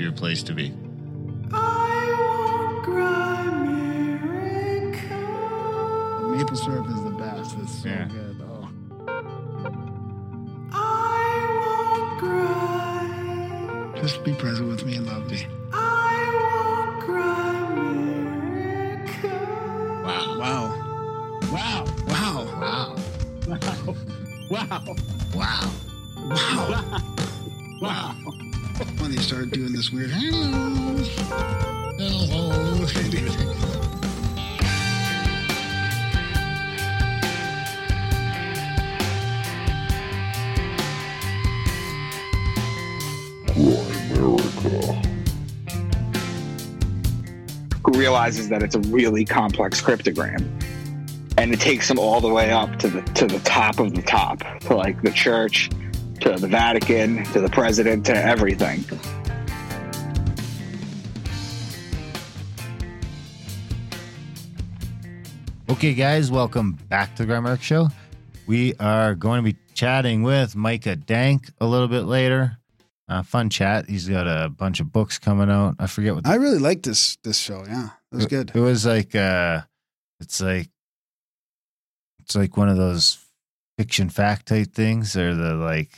happier place to be. Maple syrup is the best. It's so Yeah. good. Oh. Just be present with me and love me. Wow. Wow. Wow. Wow. Wow. Wow. Wow. This weird hello. Who realizes that it's a really complex cryptogram. And it takes them all the way up to the to the top of the top, to like the church, to the Vatican, to the president, to everything. Okay, guys, welcome back to the Grimerica Show. We are going to be chatting with Micah Dank a little bit later. Uh, fun chat. He's got a bunch of books coming out. I forget what the I really like this this show. Yeah, it was good. It was like uh it's like it's like one of those fiction fact type things or the like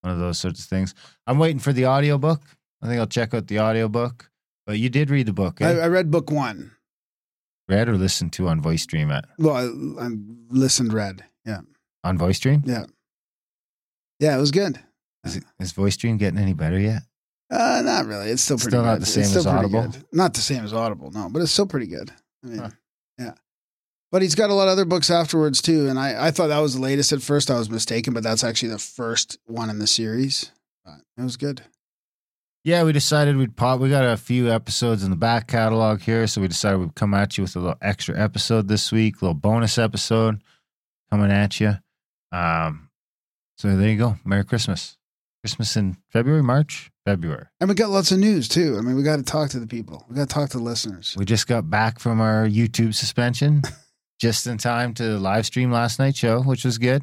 one of those sorts of things. I'm waiting for the audiobook. I think I'll check out the audiobook. But you did read the book, I, eh? I read book one. Read or listened to on Voice Stream at Well, I, I listened, read. Yeah, on Voice Stream? yeah, yeah. It was good. Is, it, is Voice Stream getting any better yet? Uh, not really. It's still pretty Still not good. the same as Audible? good. Not the same as Audible, no, but it's still pretty good. I mean, Huh. yeah. But he's got a lot of other books afterwards too, and I, I thought that was the latest at first. I was mistaken, but that's actually the first one in the series. But it was good. Yeah, we decided we'd pop. We got a few episodes in the back catalog here, so we decided we'd come at you with a little extra episode this week, a little bonus episode coming at you. Um, so there you go. Merry Christmas. Christmas in February, March, February. And we got lots of news too. I mean, we got to talk to the people. We got to talk to the listeners. We just got back from our YouTube suspension just in time to live stream last night's show, which was good,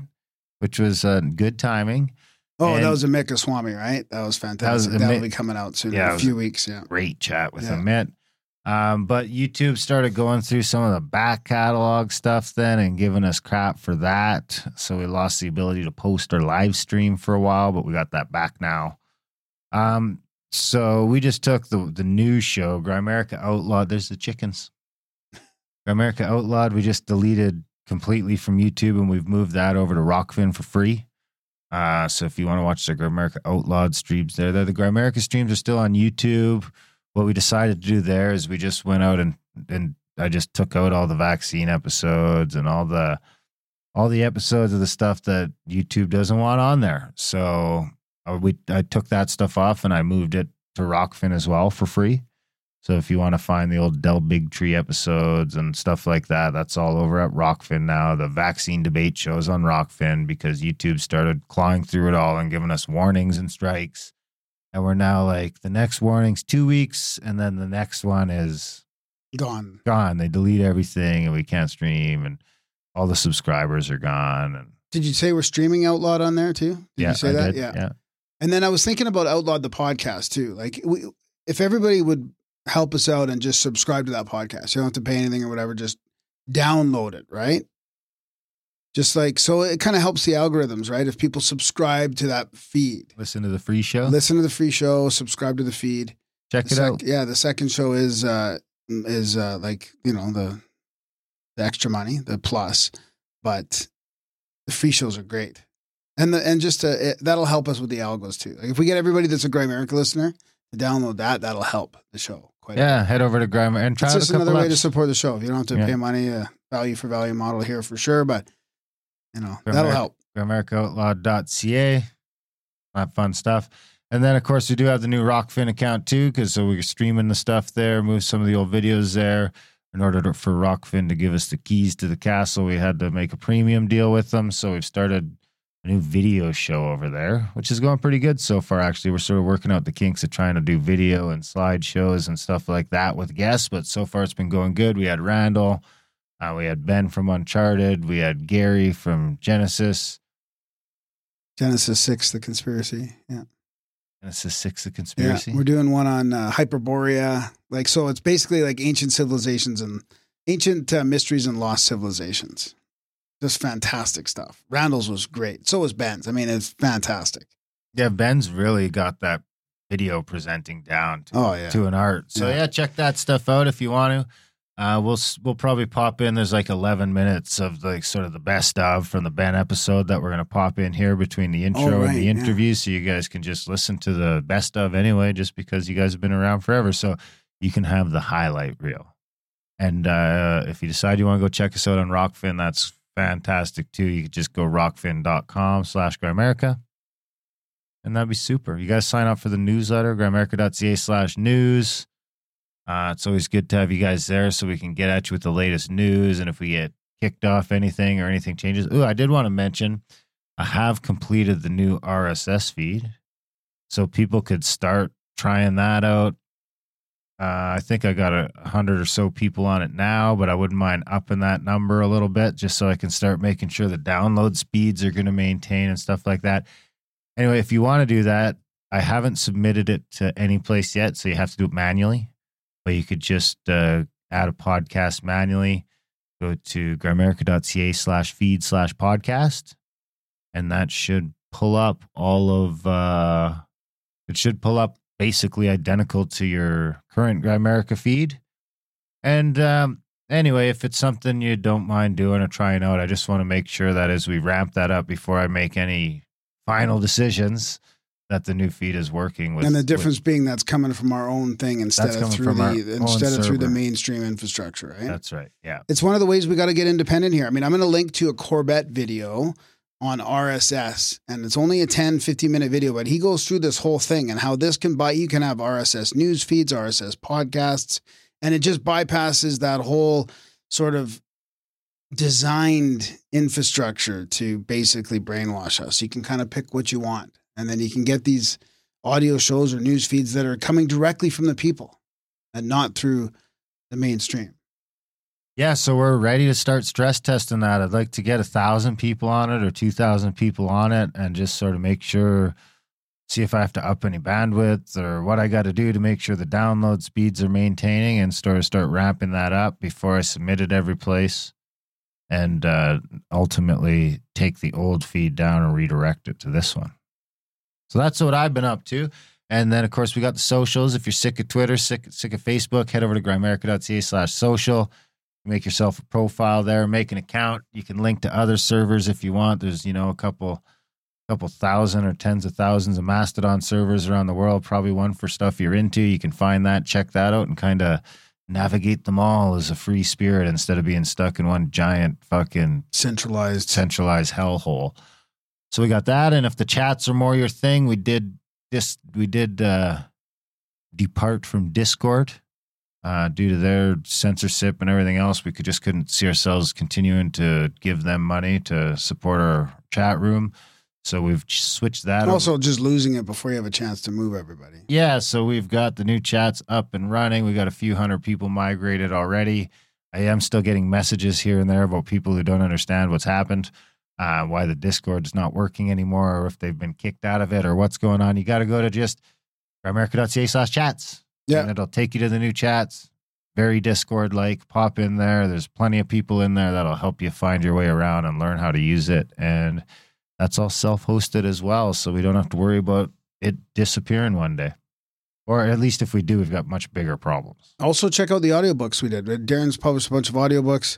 which was uh, good timing. Oh, that was Amit Goswami, right? That was fantastic. That will be coming out soon Yeah, in a few weeks. Yeah. great chat with Yeah. Amit. Um, but YouTube started going through some of the back catalog stuff then and giving us crap for that. So we lost the ability to post our live stream for a while, but we got that back now. Um, so we just took the the news show, Grimerica Outlawed. There's the chickens. Grimerica Outlawed, we just deleted completely from YouTube and we've moved that over to Rokfin for free. Uh, so if you want to watch the Grimerica Outlawed streams there, there the Grimerica streams are still on YouTube. What we decided to do there is we just went out and and I just took out all the vaccine episodes and all the all the episodes of the stuff that YouTube doesn't want on there. So uh, we I took that stuff off and I moved it to Rokfin as well for free. So if you want to find the old Del Bigtree episodes and stuff like that, that's all over at Rokfin now. The vaccine debate shows on Rokfin because YouTube started clawing through it all and giving us warnings and strikes. And we're now like the next warning's two weeks, and then the next one is Gone. gone. They delete everything and we can't stream and all the subscribers are gone. And Did you say we're streaming Outlawed on there too? Did yeah, you say I that? did. Yeah. yeah. And then I was thinking about Outlawed the podcast too. Like, we, if everybody would help us out and just subscribe to that podcast, you don't have to pay anything or whatever. Just download it, right? Just like so, it kind of helps the algorithms, right? If people subscribe to that feed, Listen to the free show. listen to the free show, subscribe to the feed. Check The it sec- out. Yeah, the second show is uh is uh like you know the the extra money, the plus, but the free shows are great, and the and just uh, it, that'll help us with the algos too. Like if we get everybody that's a Grimerica listener to download that, that'll help the show quite. a Yeah, head over to Grimer and try it's just another way to support the show. If you don't have to Yeah. pay money, uh, value for value model here for sure, but you know that'll help. America- help. AmericaOutlawed.ca. That fun stuff. And then, of course, we do have the new Rokfin account too, because so we're streaming the stuff there, move some of the old videos there. In order to, for Rokfin to give us the keys to the castle, we had to make a premium deal with them. So we've started a new video show over there, which is going pretty good so far. Actually, we're sort of working out the kinks of trying to do video and slideshows and stuff like that with guests. But so far, it's been going good. We had Randall, uh, we had Ben from Uncharted, we had Gary from Genesis. Genesis six, the conspiracy. Yeah, Genesis six, the Yeah, conspiracy. we're doing one on uh, Hyperborea. Like, so it's basically like ancient civilizations and ancient uh, mysteries and lost civilizations. Just fantastic stuff. Randall's was great. So was Ben's. I mean, it's fantastic. yeah, Ben's really got that video presenting down to, Oh yeah. to an art. So Yeah. yeah. check that stuff out if you want to. Uh, we'll we'll probably pop in. There's like 11 minutes of like sort of the best of from the Ben episode that we're gonna pop in here between the intro Oh, right, and the yeah. interview, so you guys can just listen to the best of anyway, just because you guys have been around forever. So you can have the highlight reel. And uh, if you decide you want to go check us out on Rokfin, that's fantastic too. You could just go rokfin.com slash Grimerica. And that'd be super. You guys sign up for the newsletter, grimerica.ca slash news. Uh, it's always good to have you guys there so we can get at you with the latest news. And if we get kicked off anything or anything changes. Ooh, I did want to mention I have completed the new RSS feed. So people could start trying that out. Uh, I think I got a hundred or so people on it now, but I wouldn't mind upping that number a little bit just so I can start making sure the download speeds are going to maintain and stuff like that. Anyway, if you want to do that, I haven't submitted it to any place yet, so you have to do it manually. But you could just uh, add a podcast manually. Go to grimerica.ca slash feed slash podcast, and that should pull up all of. Uh, it should pull up basically identical to your current Grimerica feed. And um, anyway, if it's something you don't mind doing or trying out, I just want to make sure that as we ramp that up before I make any final decisions, that the new feed is working. With and the with- difference being that's coming from our own thing instead of through the instead of through the mainstream infrastructure, right? that's right. Yeah. it's one of the ways we got to get independent here. I mean, I'm going to link to a Corbett video on RSS, and it's only a 10, 15 minute video, but he goes through this whole thing and how this can buy, you can have RSS news feeds, RSS podcasts, and it just bypasses that whole sort of designed infrastructure to basically brainwash us. You can kind of pick what you want, and then you can get these audio shows or news feeds that are coming directly from the people and not through the mainstream. Yeah, so we're ready to start stress testing that. I'd like to get a thousand people on it or two thousand people on it, and just sort of make sure, see if I have to up any bandwidth or what I got to do to make sure the download speeds are maintaining, and sort of start ramping that up before I submit it every place, and uh, ultimately take the old feed down and redirect it to this one. So that's what I've been up to. And then, of course, we got the socials. If you're sick of Twitter, sick, sick of Facebook, head over to grimerica.ca slash social make yourself a profile there make an account. You can link to other servers if you want. There's you know a couple couple thousand or tens of thousands of mastodon servers around the world probably one for stuff you're into. You can find that check that out and kind of navigate them all as a free spirit instead of being stuck in one giant fucking Centralized. centralized hellhole. So we got that and if the chats are more your thing we did this we did uh depart from discord uh, due to their censorship and everything else, we could just couldn't see ourselves continuing to give them money to support our chat room. So we've switched that. And over- also, just losing it before you have a chance to move everybody. yeah, so we've got the new chats up and running. We got a few hundred people migrated already. I am still getting messages here and there about people who don't understand what's happened, uh, why the Discord is not working anymore, or if they've been kicked out of it, or what's going on. You got to go to just grimerica.ca slash chats. Yeah. And it'll take you to the new chats. Very Discord like. Pop in there. There's plenty of people in there that'll help you find your way around and learn how to use it. And that's all self hosted as well. So we don't have to worry about it disappearing one day. Or at least if we do, we've got much bigger problems. Also, check out the audiobooks we did. Darren's published a bunch of audiobooks.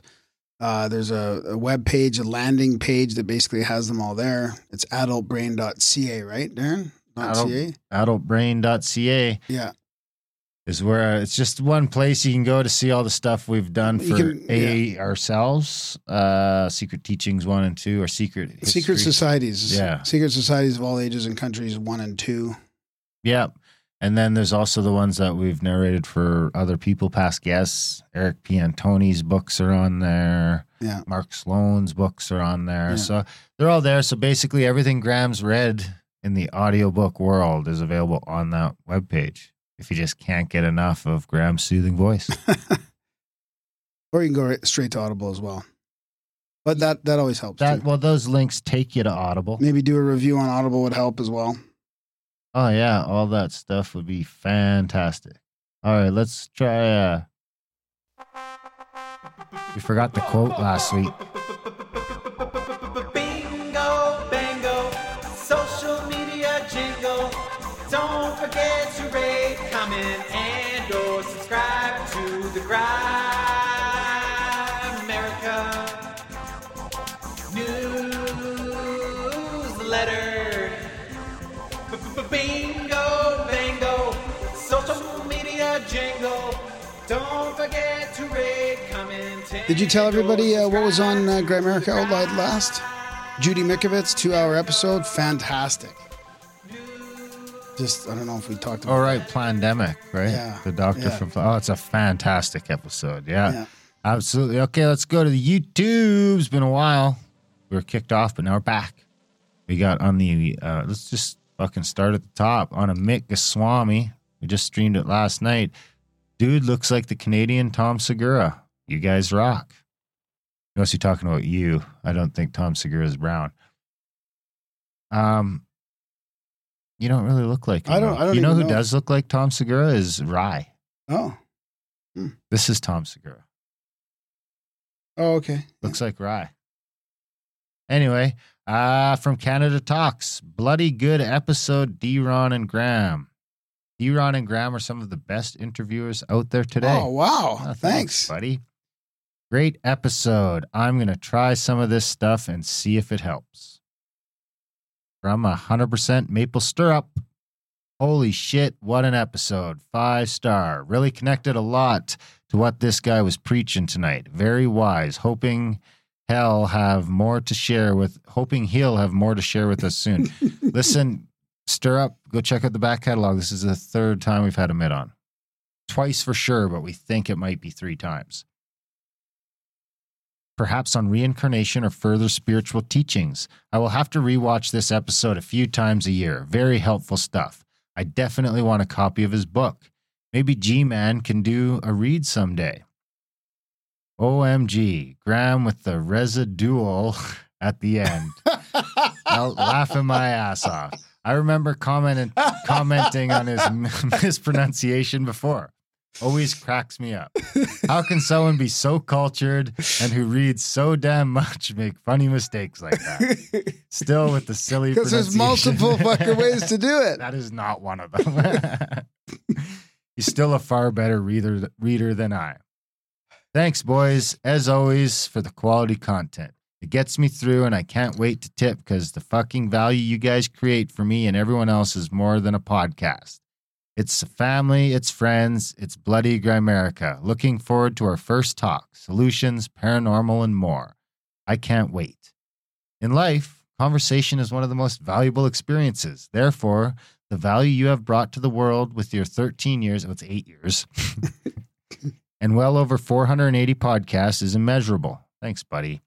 Uh, there's a, a web page, a landing page that basically has them all there. It's adultbrain.ca, right, Darren? Not Adult- .ca? Adultbrain.ca Yeah. Is where it's just one place you can go to see all the stuff we've done for can- A ourselves. Uh, Secret Teachings 1 and 2, or Secret Secret societies. Yeah. Secret societies of all ages and countries, one and two. Yeah, And then there's also the ones that we've narrated for other people, past guests. Eric Piantoni's books are on there. Yeah. Mark Sloan's books are on there. Yeah. So they're all there. So basically, everything Graham's read in the audiobook world is available on that webpage if you just can't get enough of Graham's soothing voice. Or you can go right, straight to Audible as well. But that, that always helps. that too. Well, those links take you to Audible. Maybe do a review on Audible would help as well. Oh yeah, all that stuff would be fantastic. All right, let's try. uh We forgot the quote last week. Did you tell everybody uh, what was on uh, America Outloud last? Judy Mikovits, two hour episode. Fantastic. Just, I don't know if we talked about All right, pandemic, right? Yeah, The doctor yeah. from. Oh, it's a fantastic episode. Yeah, Yeah. absolutely. Okay, let's go to the YouTube. It's been a while. We were kicked off, but now we're back. We got on the. uh Let's just fucking start at the top on Amit Goswami. We just streamed it last night. Dude looks like the Canadian Tom Segura. You guys rock. Unless you're talking about you. I don't think Tom Segura is brown. Um, you don't really look like him. I don't-. I don't You know who know. does look like Tom Segura is Rye. Oh. This is Tom Segura. Oh, okay. Looks like Rye. Anyway, uh, from Canada Talks, bloody good episode, D. Ron and Graham. D. Ron and Graham are some of the best interviewers out there today. Oh, wow. Oh, thanks. buddy. Great episode. I'm going to try some of this stuff and see if it helps. From a 100% maple stirrup. Holy shit, what an episode. Five star. Really connected a lot to what this guy was preaching tonight. Very wise. Hoping hell have more to share with, hoping he'll have more to share with us soon. Listen, stir up. Go check out the back catalog. This is the third time we've had Amit on. Twice for sure, but we think it might be three times. Perhaps on reincarnation or further spiritual teachings. I will have to rewatch this episode a few times a year. Very helpful stuff. I definitely want a copy of his book. Maybe G Man can do a read someday. OMG, Graham with the residual at the end. I'll laughing my ass off. I remember commenting commenting on his mispronunciation before. Always cracks me up. How can someone be so cultured and who reads so damn much make funny mistakes like that? Still with the silly Because there's multiple fucking ways to do it. That is not one of them. He's still a far better reader reader than I. Thanks, boys, as always, for the quality content. It gets me through, and I can't wait to tip because the fucking value you guys create for me and everyone else is more than a podcast. It's family, it's friends, it's bloody Grimerica. Looking forward to our first talk, solutions, paranormal, and more. I can't wait. In life, conversation is one of the most valuable experiences. Therefore, the value you have brought to the world with your 13 years, oh, it's eight years, and well over 480 podcasts is immeasurable. Thanks, buddy.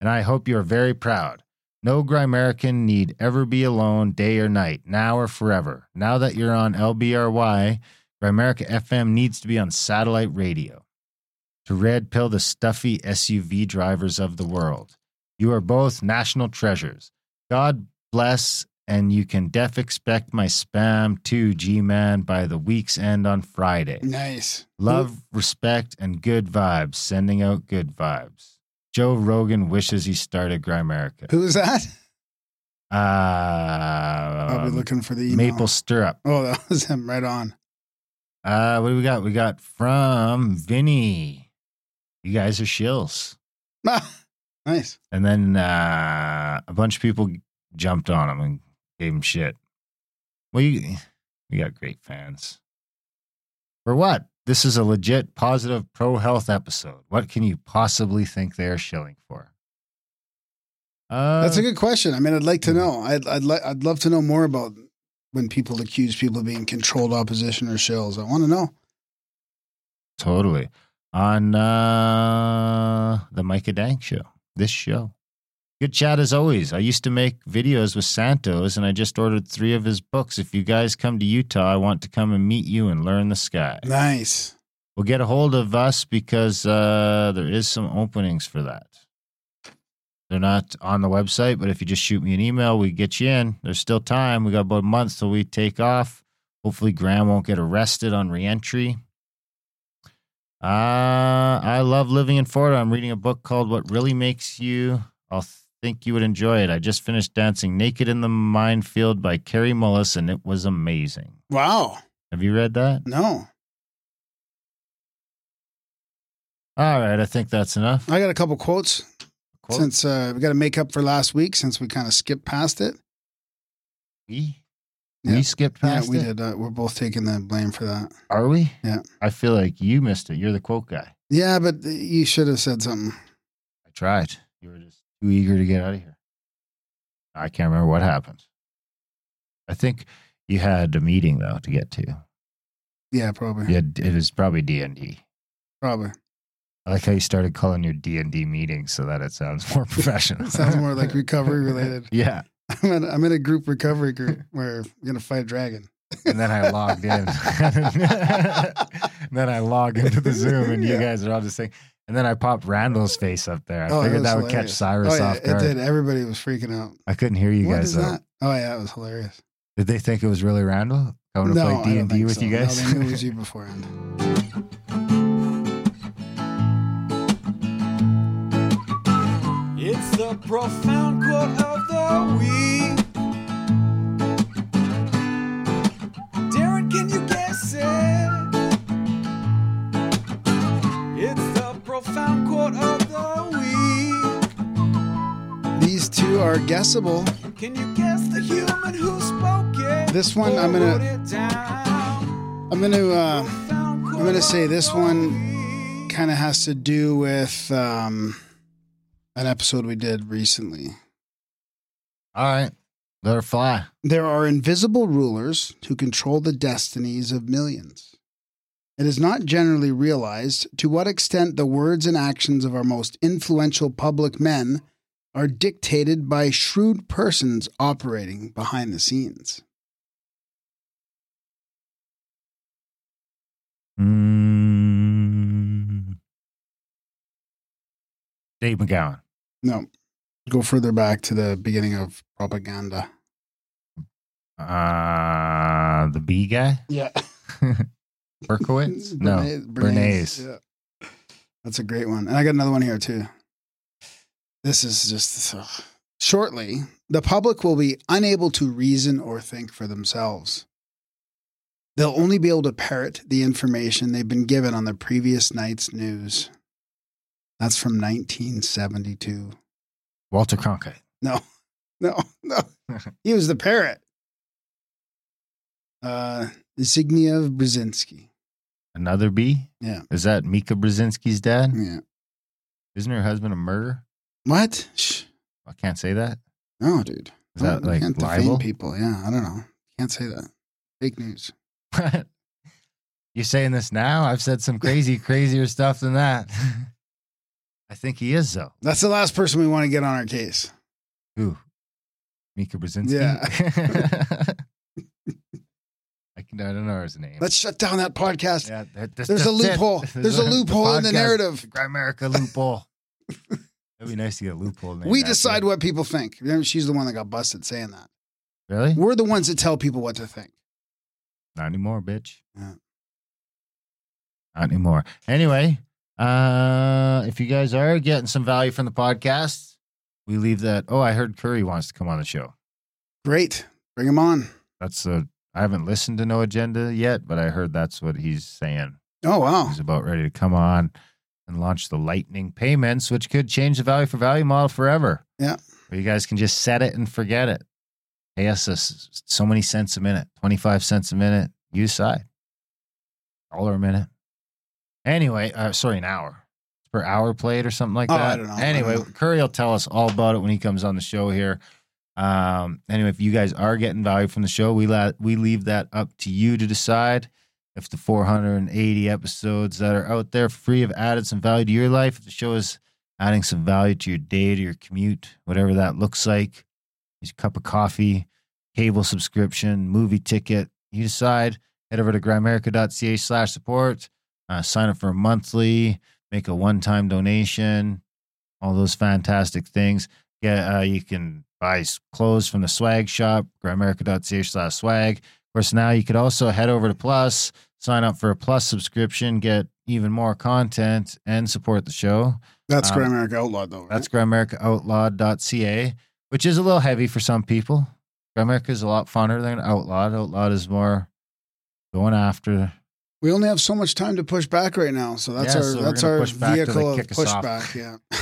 And I hope you are very proud. No Grimerican need ever be alone day or night, now or forever. Now that you're on LBRY, Grimerica FM needs to be on satellite radio. To red pill the stuffy SUV drivers of the world. You are both national treasures. God bless, and you can def expect my spam to G Man, by the week's end on Friday. Nice. Love, respect, and good vibes. Sending out good vibes. Joe Rogan wishes he started Grimerica. Who is that? Uh, I'll be looking for the email. Maple Stirrup. Oh, that was him right on. Uh, what do we got? We got from Vinny. You guys are shills. Ah, nice. And then uh, a bunch of people jumped on him and gave him shit. Well, you, we got great fans. For what? This is a legit positive pro health episode. What can you possibly think they're shilling for? Uh, That's a good question. I mean, I'd like to know. I'd I'd li- I'd love to know more about when people accuse people of being controlled opposition or shills. I want to know. Totally. On uh, the Micah Dank show, this show. Good chat as always. I used to make videos with Santos and I just ordered three of his books. If you guys come to Utah, I want to come and meet you and learn the sky. Nice. Well, get a hold of us because uh, there is some openings for that. They're not on the website, but if you just shoot me an email, we get you in. There's still time. We got about a month till we take off. Hopefully, Graham won't get arrested on reentry. Uh, I love living in Florida. I'm reading a book called What Really Makes You. I'll think you would enjoy it. I just finished Dancing Naked in the Minefield by Kary Mullis, and it was amazing. Wow. Have you read that? No. All right, I think that's enough. I got a couple quotes Quote? since uh, we got to make up for last week since we kind of skipped past it. we Yeah. we skipped past yeah, we it. did. Uh, we're both taking the blame for that. Are we? Yeah. I feel like you missed it. You're the quote guy. Yeah, but you should have said something. I tried. You were just too eager to get out of here. I can't remember what happened. I think you had a meeting though to get to. Yeah, probably. Yeah, it was probably D and D. Probably. I like how you started calling your D and D meetings so that it sounds more professional. Sounds more like recovery related. yeah. I'm in, I'm in a group recovery group where we're gonna fight a dragon. And then I logged in. and then I log into the Zoom, and you guys are all just saying. And then I popped Randall's face up there. I Oh, figured that would catch. Oh, Cyrus oh, yeah, off it guard. did. Everybody was freaking out. I couldn't hear you What guys is though. that? Oh yeah, it was hilarious. Did they think it was really Randall coming to play I D don't and D with so. you guys? No, they knew it was you beforehand. It's the profound quote of the week. Are guessable. Can you guess the human who spoke it? This one, I'm gonna- wrote it down? I'm gonna uh, I'm gonna say this one kind of has to do with um, an episode we did recently. All right, let her fly. There are invisible rulers who control the destinies of millions. It is not generally realized to what extent the words and actions of our most influential public men are dictated by shrewd persons operating behind the scenes. Mm. Dave McGowan. No, go further back to the beginning of propaganda. Uh, the B guy, Yeah. Berkowitz. no, Bernays- Bernays. Yeah. That's a great one. And I got another one here too. This is just shortly, the public will be unable to reason or think for themselves. They'll only be able to parrot the information they've been given on the previous night's news. That's from 1972. Walter Cronkite. No, no, no. he was the parrot. Uh, Zbigniew Brzezinski. Another B. Yeah, Is that Mika Brzezinski's dad? yeah. Isn't her husband a murderer? What? Shh. I can't say that. No, dude. Is that like can't libel? people? Yeah, I don't know. Can't say that. Fake news. You're saying this now? I've said some crazy, crazier stuff than that. I think he is though. That's the last person we want to get on our case. Who? Mika Brzezinski. Yeah. I can. I don't know his name. Let's shut down that podcast. Yeah, that- that's- There's a that's it. loophole. There's a loophole in the narrative. the Grimerica loophole. It'd be nice to get a loophole. we decide what people think. Remember, she's the one that got busted saying that. Really? We're the ones that tell people what to think. Not anymore, bitch. Yeah. Not anymore. Anyway, uh, if you guys are getting some value from the podcast, we leave that. Oh, I heard Curry wants to come on the show. Great. Bring him on. That's the. I haven't listened to No Agenda yet, but I heard that's what he's saying. Oh, wow. He's about ready to come on and launch the Lightning payments, which could change the value for value model forever. Yeah. Where you guys can just set it and forget it. Pay us a so many cents a minute, 25 cents a minute. You decide. Dollar a minute. Anyway, uh, sorry, an hour. Per hour played or something like Oh, that. I don't know. I Anyway. Curry will tell us all about it when he comes on the show here. Um, anyway, if you guys are getting value from the show, we la- we leave that up to you to decide if the 480 episodes that are out there free have added some value to your life. If the show is adding some value to your day, to your commute, whatever that looks like, your cup of coffee, cable subscription, movie ticket, you decide. Head over to grimerica.ca slash support. Uh, sign up for a monthly, make a one time donation. all those fantastic things. Yeah, uh, you can buy clothes from the swag shop, grimerica.ca slash swag. Course, now you could also head over to Plus, sign up for a Plus subscription, get even more content, and support the show. That's Um, Grimerica Outlaw, though. Right? That's grimericaoutlawed.ca, which is a little heavy for some people. Grimerica is a lot funner than Outlawed. Outlawed is more going after. we only have so much time to push back right now, so that's Yeah, our so that's our push back till vehicle of kick us off. pushback. Yeah.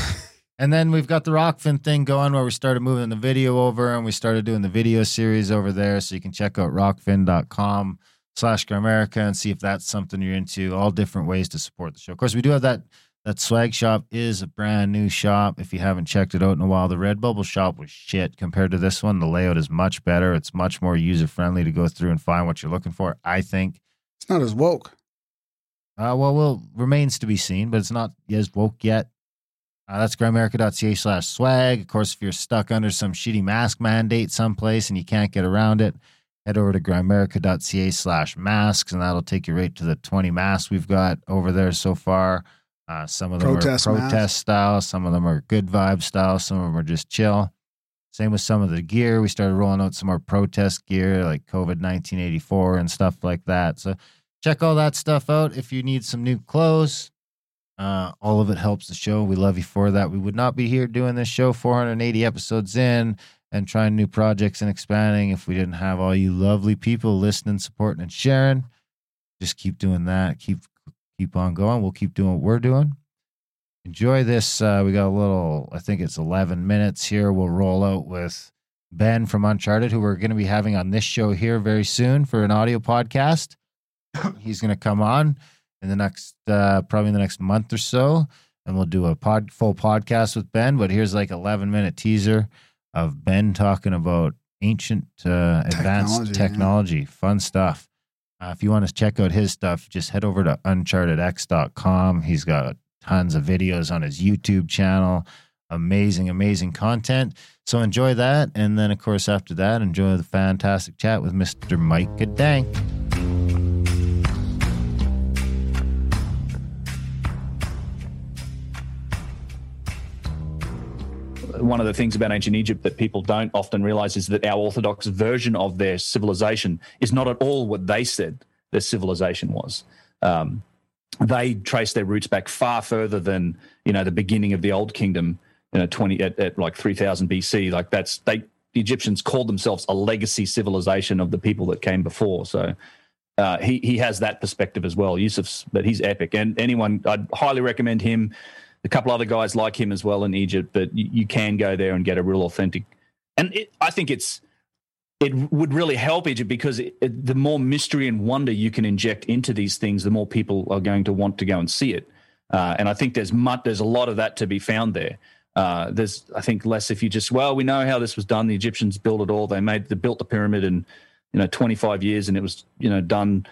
And then we've got the Rokfin thing going where we started moving the video over and we started doing the video series over there. So you can check out rokfin.com slash Grimerica and see if that's something you're into. All different ways to support the show. Of course, we do have that that swag shop is a brand new shop. If you haven't checked it out in a while, the Redbubble shop was shit compared to this one. The layout is much better. It's much more user friendly to go through and find what you're looking for. I think. It's not as woke. Uh, well, well, remains to be seen, but it's not as woke yet. Uh, that's grimerica.ca slash swag. Of course, if you're stuck under some shitty mask mandate someplace and you can't get around it, head over to grimerica.ca slash masks, and that'll take you right to the 20 masks we've got over there so far. Uh, some of them Protest are masks. protest style, some of them are good vibe style, some of them are just chill. Same with some of the gear. We started rolling out some more protest gear like COVID 1984 and stuff like that. So check all that stuff out if you need some new clothes. Uh, all of it helps the show. We love you for that. We would not be here doing this show 480 episodes in and trying new projects and expanding if we didn't have all you lovely people listening, supporting, and sharing. Just keep doing that. Keep keep on going. We'll keep doing what we're doing. Enjoy this. Uh, we got a little. I think it's 11 minutes here. We'll roll out with Ben from Uncharted, who we're going to be having on this show here very soon for an audio podcast. He's going to come on in the next uh, probably in the next month or so and we'll do a pod full podcast with ben but here's like 11 minute teaser of ben talking about ancient uh, advanced Technology, technology, yeah. fun stuff. Uh, if you want to check out his stuff just head over to unchartedx.com he's got tons of videos on his youtube channel. Amazing amazing content. So enjoy that and then of course after that enjoy the fantastic chat with mr micah dank one of the things about ancient Egypt that people don't often realize is that our Orthodox version of their civilization is not at all what they said their civilization was. Um, they trace their roots back far further than you know the beginning of the Old Kingdom. You know, twenty at, at like three thousand BC. Like that's they the Egyptians called themselves a legacy civilization of the people that came before. So uh, he he has that perspective as well. Yusuf's, but he's epic, and anyone I'd highly recommend him. A couple other guys like him as well in Egypt, but you, you can go there and get a real authentic. And it, I think it's it would really help Egypt because it, it, the more mystery and wonder you can inject into these things, the more people are going to want to go and see it. Uh, and I think there's much, there's a lot of that to be found there. Uh, there's, I think, less if you just well, we know how this was done. The Egyptians built it all. They made, they built the pyramid in, you know, 25 years, and it was, you know, done.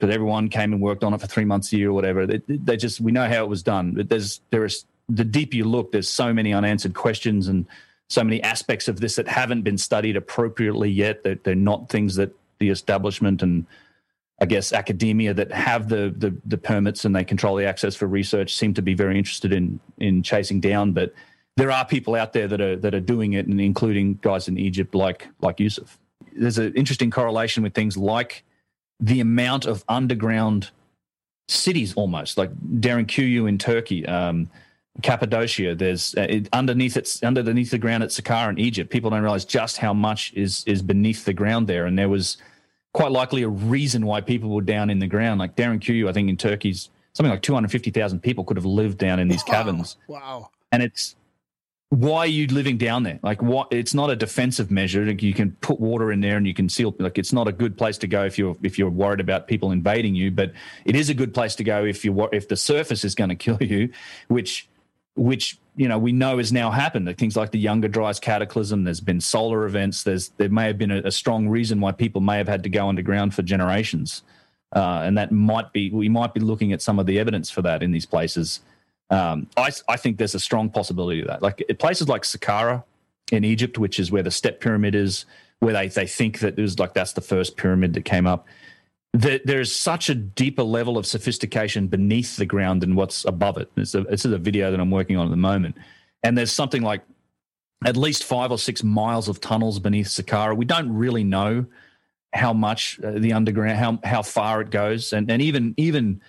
But everyone came and worked on it for three months a year or whatever. They, they just, we know how it was done. But there's, there is the deeper you look, there's so many unanswered questions and so many aspects of this that haven't been studied appropriately yet. That they're not things that the establishment and I guess academia that have the, the the permits and they control the access for research seem to be very interested in in chasing down. But there are people out there that are that are doing it, and including guys in Egypt like like Yusuf. There's an interesting correlation with things like the amount of underground cities, almost like Derinkuyu in Turkey. Um, Cappadocia. There's uh, it, underneath it's underneath the ground at Saqqara in Egypt. People don't realize just how much is is beneath the ground there, and there was quite likely a reason why people were down in the ground. Like Derinkuyu, I think in Turkey's something like two hundred fifty thousand people could have lived down in these Wow. caverns, Wow. and it's why are you living down there? Like what? It's not a defensive measure. Like, you can put water in there and you can seal. Like it's not a good place to go if you're if you're worried about people invading you. But it is a good place to go if you if the surface is going to kill you, which which you know we know has now happened. Things like the Younger Dryas Cataclysm. There's been solar events. There's there may have been a, a strong reason why people may have had to go underground for generations, uh, and that might be we might be looking at some of the evidence for that in these places. Um, I I think there's a strong possibility of that. Like places like Saqqara in Egypt, which is where the step pyramid is, where they they think that it was like that's the first pyramid that came up there, there's such a deeper level of sophistication beneath the ground than what's above it. It's a, this is a video that I'm working on at the moment. and there's something like at least five or six miles of tunnels beneath Saqqara. We don't really know how much uh, the underground, how how far it goes, and and even even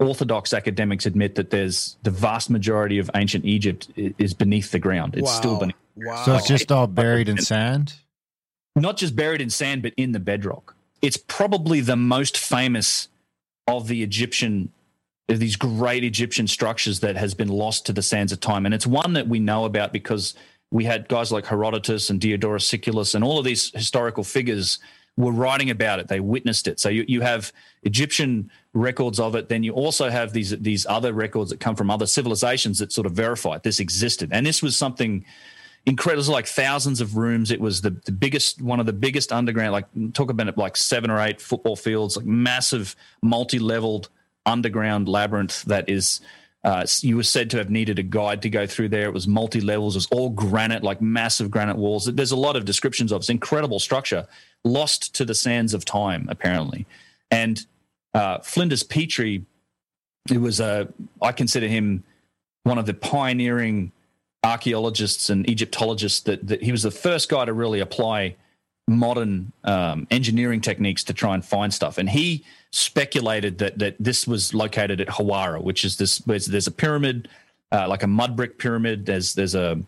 orthodox academics admit that there's the vast majority of ancient Egypt is beneath the ground. It's still Wow. beneath, Wow. So it's just all buried in sand. not just buried in sand, but in the bedrock. It's probably the most famous of the Egyptian of these great Egyptian structures that has been lost to the sands of time, and it's one that we know about because we had guys like Herodotus and Diodorus Siculus and all of these historical figures were writing about it. They witnessed it. So you, you have Egyptian records of it. Then you also have these these other records that come from other civilizations that sort of verify it. this existed. And this was something incredible. It was like thousands of rooms. It was the, the biggest, one of the biggest underground, like talk about it like seven or eight football fields, like massive multi-leveled underground labyrinth that is uh, you were said to have needed a guide to go through there. It was multi levels. It was all granite, like massive granite walls. There's a lot of descriptions of it. It's incredible structure, lost to the sands of time, apparently. And uh, Flinders Petrie, it was a, I consider him one of the pioneering archaeologists and Egyptologists that, that he was the first guy to really apply modern um, engineering techniques to try and find stuff. And he speculated that that this was located at Hawara, which is this. There's, a pyramid, uh, like a mud brick pyramid. There's there's a,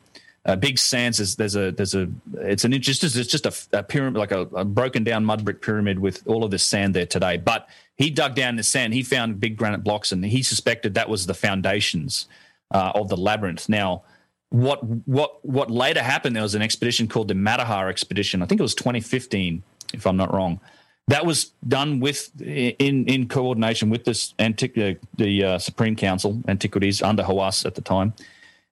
a big sands. There's, there's a there's a it's an just it's just a, a pyramid like a, a broken down mud brick pyramid with all of this sand there today. But he dug down the sand. He found big granite blocks, and he suspected that was the foundations uh, of the labyrinth. Now what what what later happened there was an expedition called the Mataha expedition i think it was 2015 if i'm not wrong that was done with in in coordination with this antic uh, the uh, supreme council antiquities under hawass at the time.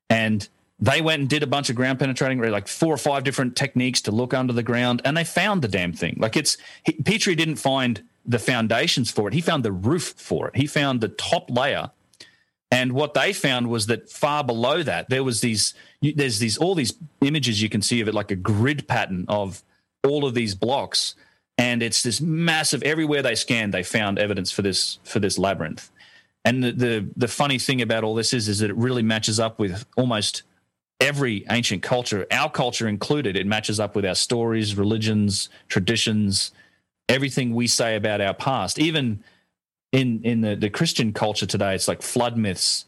And they went and did a bunch of ground penetrating like four or five different techniques to look under the ground and they found the damn thing. Like it's he, petrie didn't find the foundations for it. He found the roof for it. He found the top layer. And what they found was that far below that, there was these, there's these, all these images you can see of it like a grid pattern of all of these blocks. And it's this massive, everywhere they scanned, they found evidence for this, for this labyrinth. And the, the, the funny thing about all this is, is that it really matches up with almost every ancient culture, our culture included. It matches up with our stories, religions, traditions, everything we say about our past. Even in in the, the Christian culture today, it's like flood myths,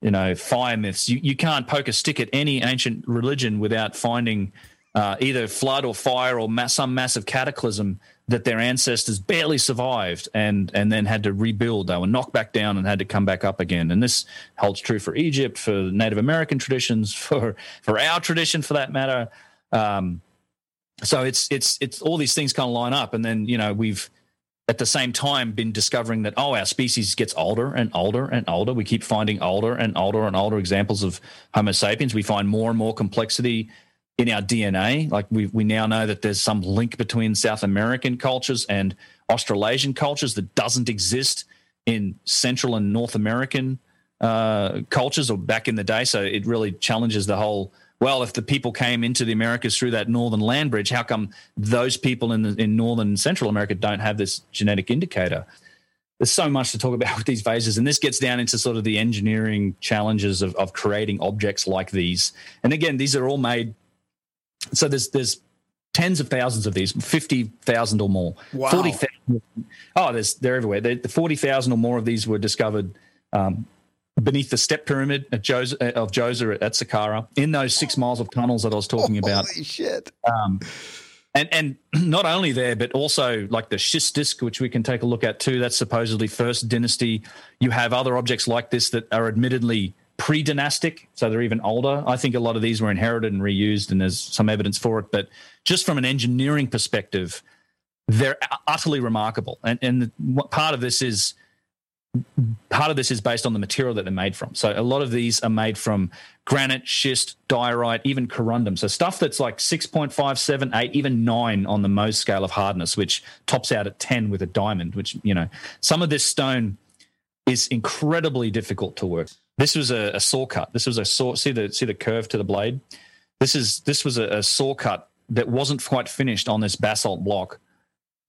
you know, fire myths. You you can't poke a stick at any ancient religion without finding uh, either flood or fire or mass, some massive cataclysm that their ancestors barely survived and and then had to rebuild. They were knocked back down and had to come back up again. And this holds true for Egypt, for Native American traditions, for for our tradition, for that matter. Um, so it's it's it's all these things kind of line up, and then you know we've at the same time been discovering that oh our species gets older and older and older we keep finding older and older and older examples of homo sapiens we find more and more complexity in our dna like we, we now know that there's some link between south american cultures and australasian cultures that doesn't exist in central and north american uh, cultures or back in the day so it really challenges the whole well, if the people came into the Americas through that northern land bridge, how come those people in the, in northern and central America don't have this genetic indicator? There's so much to talk about with these phases, and this gets down into sort of the engineering challenges of, of creating objects like these. And again, these are all made. So there's there's tens of thousands of these, fifty thousand or more, Wow. forty thousand. Oh, there's they're everywhere. The forty thousand or more of these were discovered um, beneath the step pyramid at Jos- uh, of Djoser at, at Saqqara in those six miles of tunnels that I was talking about. Holy shit. Um, and and not only there, but also like the schist disc, which we can take a look at too. That's supposedly first dynasty. You have other objects like this that are admittedly pre-dynastic, so they're even older. I think a lot of these were inherited and reused, and there's some evidence for it. But just from an engineering perspective, they're utterly remarkable. And and part of this is part of this is based on the material that they're made from. So a lot of these are made from granite, schist, diorite, even corundum. So stuff that's like 6.5, 7, 8, even 9 on the Mohs scale of hardness, which tops out at 10 with a diamond, which, you know, some of this stone is incredibly difficult to work. This was a, a saw cut. This was a saw. See the see the curve to the blade. This is this was a, a saw cut that wasn't quite finished on this basalt block.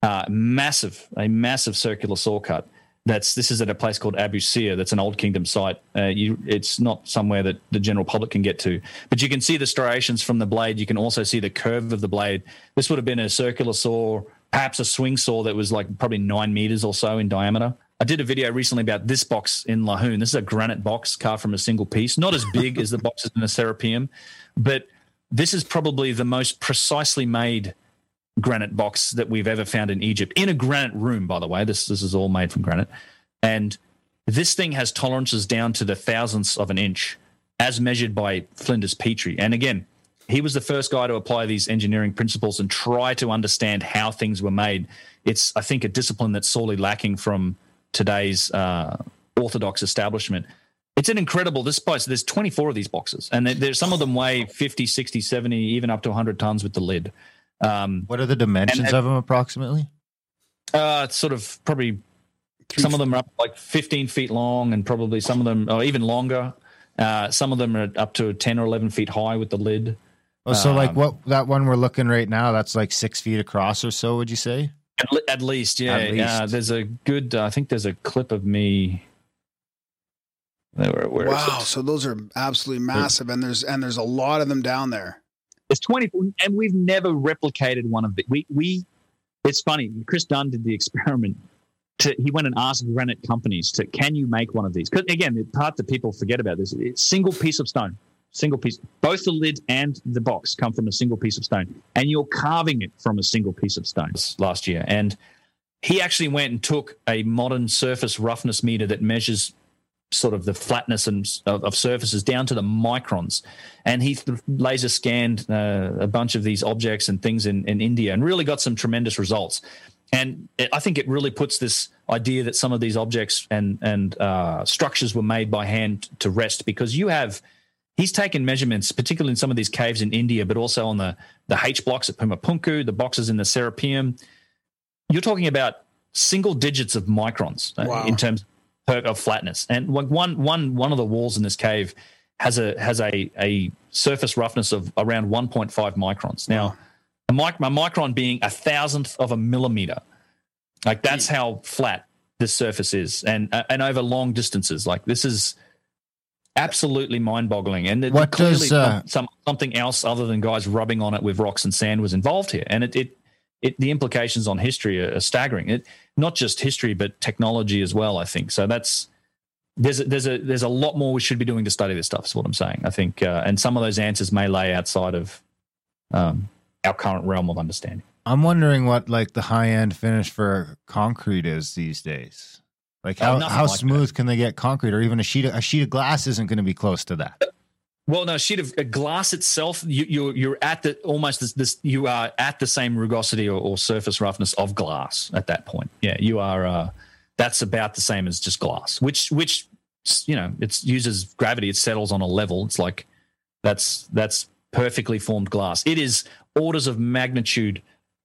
Uh, massive, a massive circular saw cut That's this is at a place called Abu Sir. That's an old kingdom site. Uh, you, it's not somewhere that the general public can get to, but you can see the striations from the blade. You can also see the curve of the blade. This would have been a circular saw, perhaps a swing saw that was like probably nine meters or so in diameter. I did a video recently about this box in Lahun. This is a granite box carved from a single piece, not as big as the boxes in the Serapeum, but this is probably the most precisely made granite box that we've ever found in Egypt in a granite room. By the way, this this is all made from granite, and this thing has tolerances down to the thousandths of an inch, as measured by Flinders Petrie. And again, he was the first guy to apply these engineering principles and try to understand how things were made. It's I think a discipline that's sorely lacking from today's uh, orthodox establishment. It's an incredible this place. There's 24 of these boxes, and there's some of them weigh 50, 60, 70, even up to 100 tons with the lid. Um, What are the dimensions And- of them approximately? uh, it's sort of probably some of them are up like 15 feet long, and probably some of them are even longer. Uh, some of them are up to 10 or 11 feet high with the lid. Oh, so like Um, what that one we're looking right now, that's like six feet across or so. Would you say? At, le- at least, yeah. At Uh, there's a good. Uh, I think there's a clip of me. Where, where is wow, so those are absolutely massive, and there's and there's a lot of them down there. It's 20, and we've never replicated one of the. We we. It's funny. Chris Dunn did the experiment. To, he went and asked granite companies to, can you make one of these? Because again, the part that people forget about this, it's single piece of stone, single piece. Both the lid and the box come from a single piece of stone, and you're carving it from a single piece of stone. Last year, and he actually went and took a modern surface roughness meter that measures sort of the flatness and of, of surfaces down to the microns. And he laser scanned uh, a bunch of these objects and things in, in India and really got some tremendous results. And it, I think it really puts this idea that some of these objects and and uh, structures were made by hand to rest because you have. He's taken measurements, particularly in some of these caves in India, but also on the, the H blocks at Pumapunku, the boxes in the Serapeum. You're talking about single digits of microns uh, Wow. in terms per- of flatness. And one, one, one, one of the walls in this cave has a has a, a surface roughness of around 1.5 microns. Now, a, mic- a micron being a thousandth of a millimeter, like that's how flat this surface is, and uh, and over long distances. Like this is absolutely mind-boggling. And it, What clearly does, uh, some, some something else other than guys rubbing on it with rocks and sand was involved here, and it it. It, the implications on history are, are staggering. It not just history, but technology as well. I think so. That's there's a, there's a there's a lot more we should be doing to study this stuff. Is what I'm saying. I think, uh, and some of those answers may lay outside of um, our current realm of understanding. I'm wondering what like the high end finish for concrete is these days. Like Oh, how, nothing how like smooth can they get concrete, or even a sheet of, a sheet of glass isn't going to be close to that. Well, no, sheet of glass itself, you, you're you're at the almost this, this you are at the same rugosity or, or surface roughness of glass at that point. Yeah, you are. Uh, that's about the same as just glass, which which you know it uses gravity. It settles on a level. It's like that's that's perfectly formed glass. It is orders of magnitude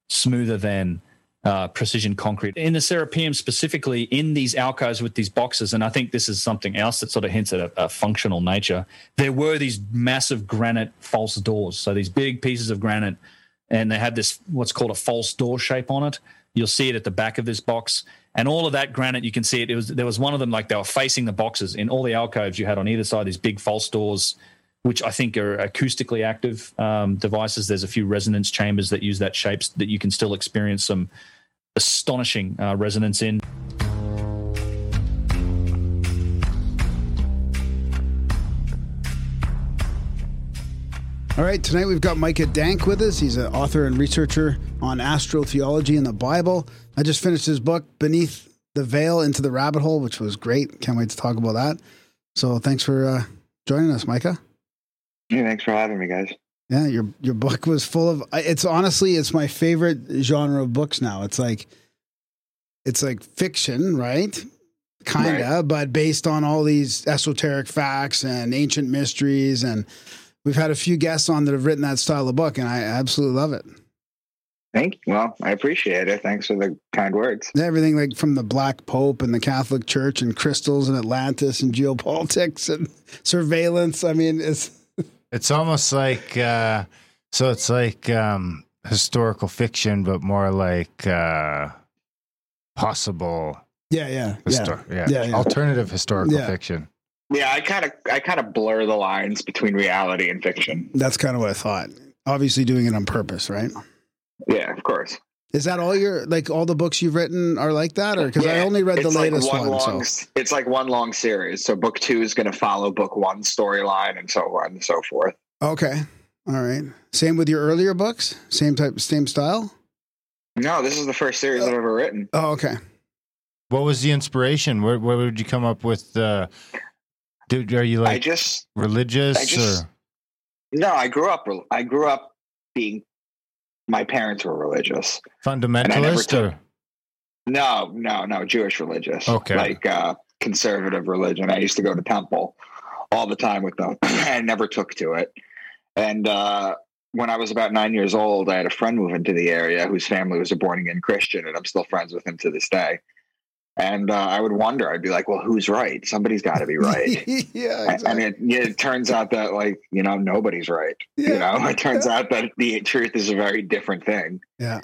smoother than uh, precision concrete. In the Serapeum specifically, in these alcoves with these boxes, and I think this is something else that sort of hints at a, a functional nature. There were these massive granite false doors, so these big pieces of granite, and they had this what's called a false door shape on it. You'll see it at the back of this box, and all of that granite you can see it. It was there was one of them like they were facing the boxes in all the alcoves. You had on either side these big false doors which I think are acoustically active um, devices. There's a few resonance chambers that use that shapes that you can still experience some astonishing uh, resonance in. All right, tonight we've got Micah Dank with us. He's an author and researcher on astrotheology and the Bible. I just finished his book, Beneath the Veil Into the Rabbit Hole, which was great. Can't wait to talk about that. So thanks for uh, joining us, Micah. Yeah, thanks for having me, guys. Yeah, your your book was full of. It's honestly, it's my favorite genre of books now. It's like, it's like fiction, right? Kinda, but based on all these esoteric facts and ancient mysteries, and we've had a few guests on that have written that style of book, and I absolutely love it. Thank you. Well, I appreciate it. Thanks for the kind words. Everything like from the Black Pope and the Catholic Church and crystals and Atlantis and geopolitics and surveillance. I mean, it's It's almost like uh, so. It's like um, historical fiction, but more like uh, possible Yeah, yeah, Histor- yeah. yeah. Yeah, yeah. Alternative historical Yeah. fiction. Yeah, I kind of I kind of blur the lines between reality and fiction. That's kind of what I thought. Obviously, doing it on purpose, right? Yeah, of course. Is that all your like all the books you've written are like that, or because I only read the it's like latest one one? long, so It's like one long series. So book two is going to follow book one storyline and so on and so forth. okay, all right. Same with your earlier books. Same type, same style. No, this is the first series I've ever written. Oh, okay. What was the inspiration? Where, where did you come up with? Uh, did, are you I like just religious? I just- or? no, I grew up. I grew up being. My parents were religious. Fundamentalist took- or No, no, no, Jewish religious. Okay. Like uh, conservative religion. I used to go to temple all the time with them. I never took to it. And uh, when I was about nine years old, I had a friend move into the area whose family was a born again Christian, and I'm still friends with him to this day. And uh, I would wonder, I'd be like, well, who's right? Somebody's got to be right. yeah, Exactly. And it, it turns out that, like, you know, nobody's right. You know, it turns out that the truth is a very different thing. yeah.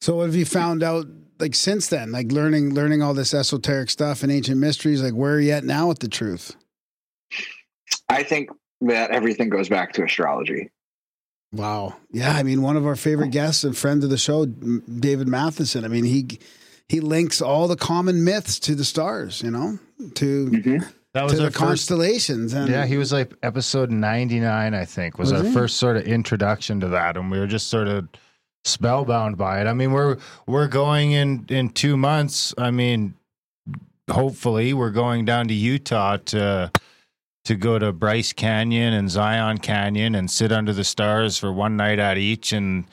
So, what have you found out like since then? Like learning, learning all this esoteric stuff and ancient mysteries. Like, where are you at now with the truth? I think that everything goes back to astrology. Wow. Yeah. I mean, one of our favorite guests and friend of the show, David Mathisen. I mean, he he links all the common myths to the stars. You know, to Mm-hmm. that to was the our first? constellations. And Yeah, he was like episode ninety nine. I think was, Was our he? first sort of introduction to that, and we were just sort of spellbound by it. I mean, we're we're going in in two months. I mean, hopefully, we're going down to Utah to to go to Bryce Canyon and Zion Canyon and sit under the stars for one night at each and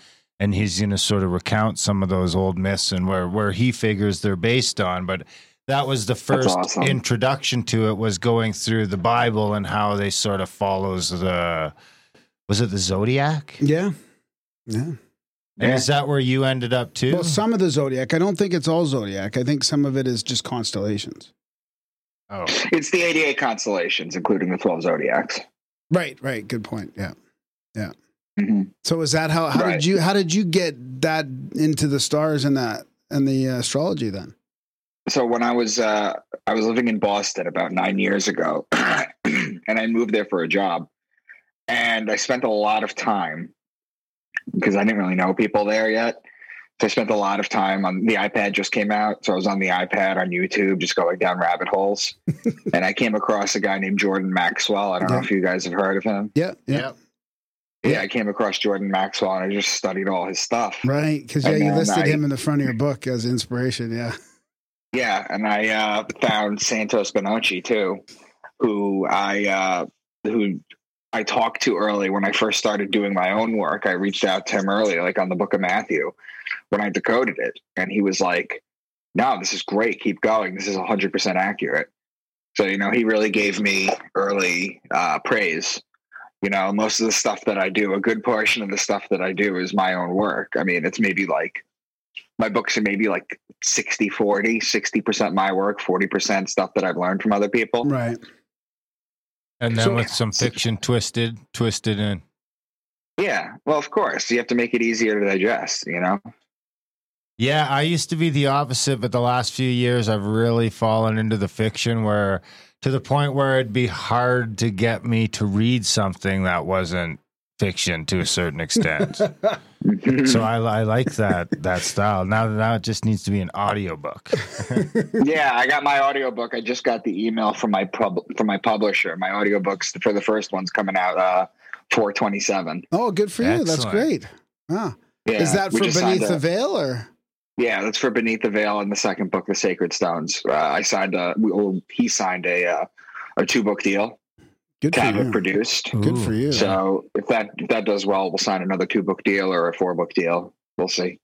and he's going to sort of recount some of those old myths and where where he figures they're based on but that was the first awesome. introduction to it was going through the bible and how they sort of follows the was it the zodiac yeah, yeah. and is that where you ended up too Well, some of the zodiac. I don't think it's all zodiac. I think some of it is just constellations. Oh It's the 88 constellations, including the 12 zodiacs. Right. Right. Good point. Yeah. hmm So is that how? How Right. did you? How did you get that into the stars and that and the uh, astrology then? So when I was uh, I was living in Boston about nine years ago, and I moved there for a job, and I spent a lot of time because I didn't really know people there yet. So I spent a lot of time on the iPad just came out, so I was on the iPad on YouTube, just going down rabbit holes, and I came across a guy named Jordan Maxwell. I don't know if you guys have heard of him. Yeah. Yeah. Yep. Yeah, I came across Jordan Maxwell, and I just studied all his stuff. Right. Because yeah, And you listed I- him in the front of your book as inspiration. Yeah. Yeah, and I uh, found Santos Bonacci too, who I uh, who I talked to early when I first started doing my own work. I reached out to him early, like on the Book of Matthew, when I decoded it, and he was like, "No, this is great. Keep going. This is 100 percent accurate." So you know, he really gave me early uh, praise. You know, most of the stuff that I do, a good portion of the stuff that I do is my own work. I mean, it's maybe like my books are maybe like 60 40 60% my work 40% stuff that i've learned from other people Right. And then So- with some fiction twisted twisted in. Yeah well of course you have to make it easier to digest you know? Yeah, I used to be the opposite, but the last few years I've really fallen into the fiction where to the point where it'd be hard to get me to read something that wasn't fiction to a certain extent. so I, I like that that style. Now now it just needs to be an audiobook. yeah i got my audiobook i just got the email from my pub from my publisher my audiobooks for the first one's coming out uh 427 Oh, good for you. That's great. Wow. yeah Is that for Beneath the Veil or? yeah that's for beneath the veil and the second book the sacred stones uh, i signed a well, he signed a uh, a two book deal Good to for have it you. produced Good for you. So if that if that does well, we'll sign another two book deal or a four book deal. We'll see.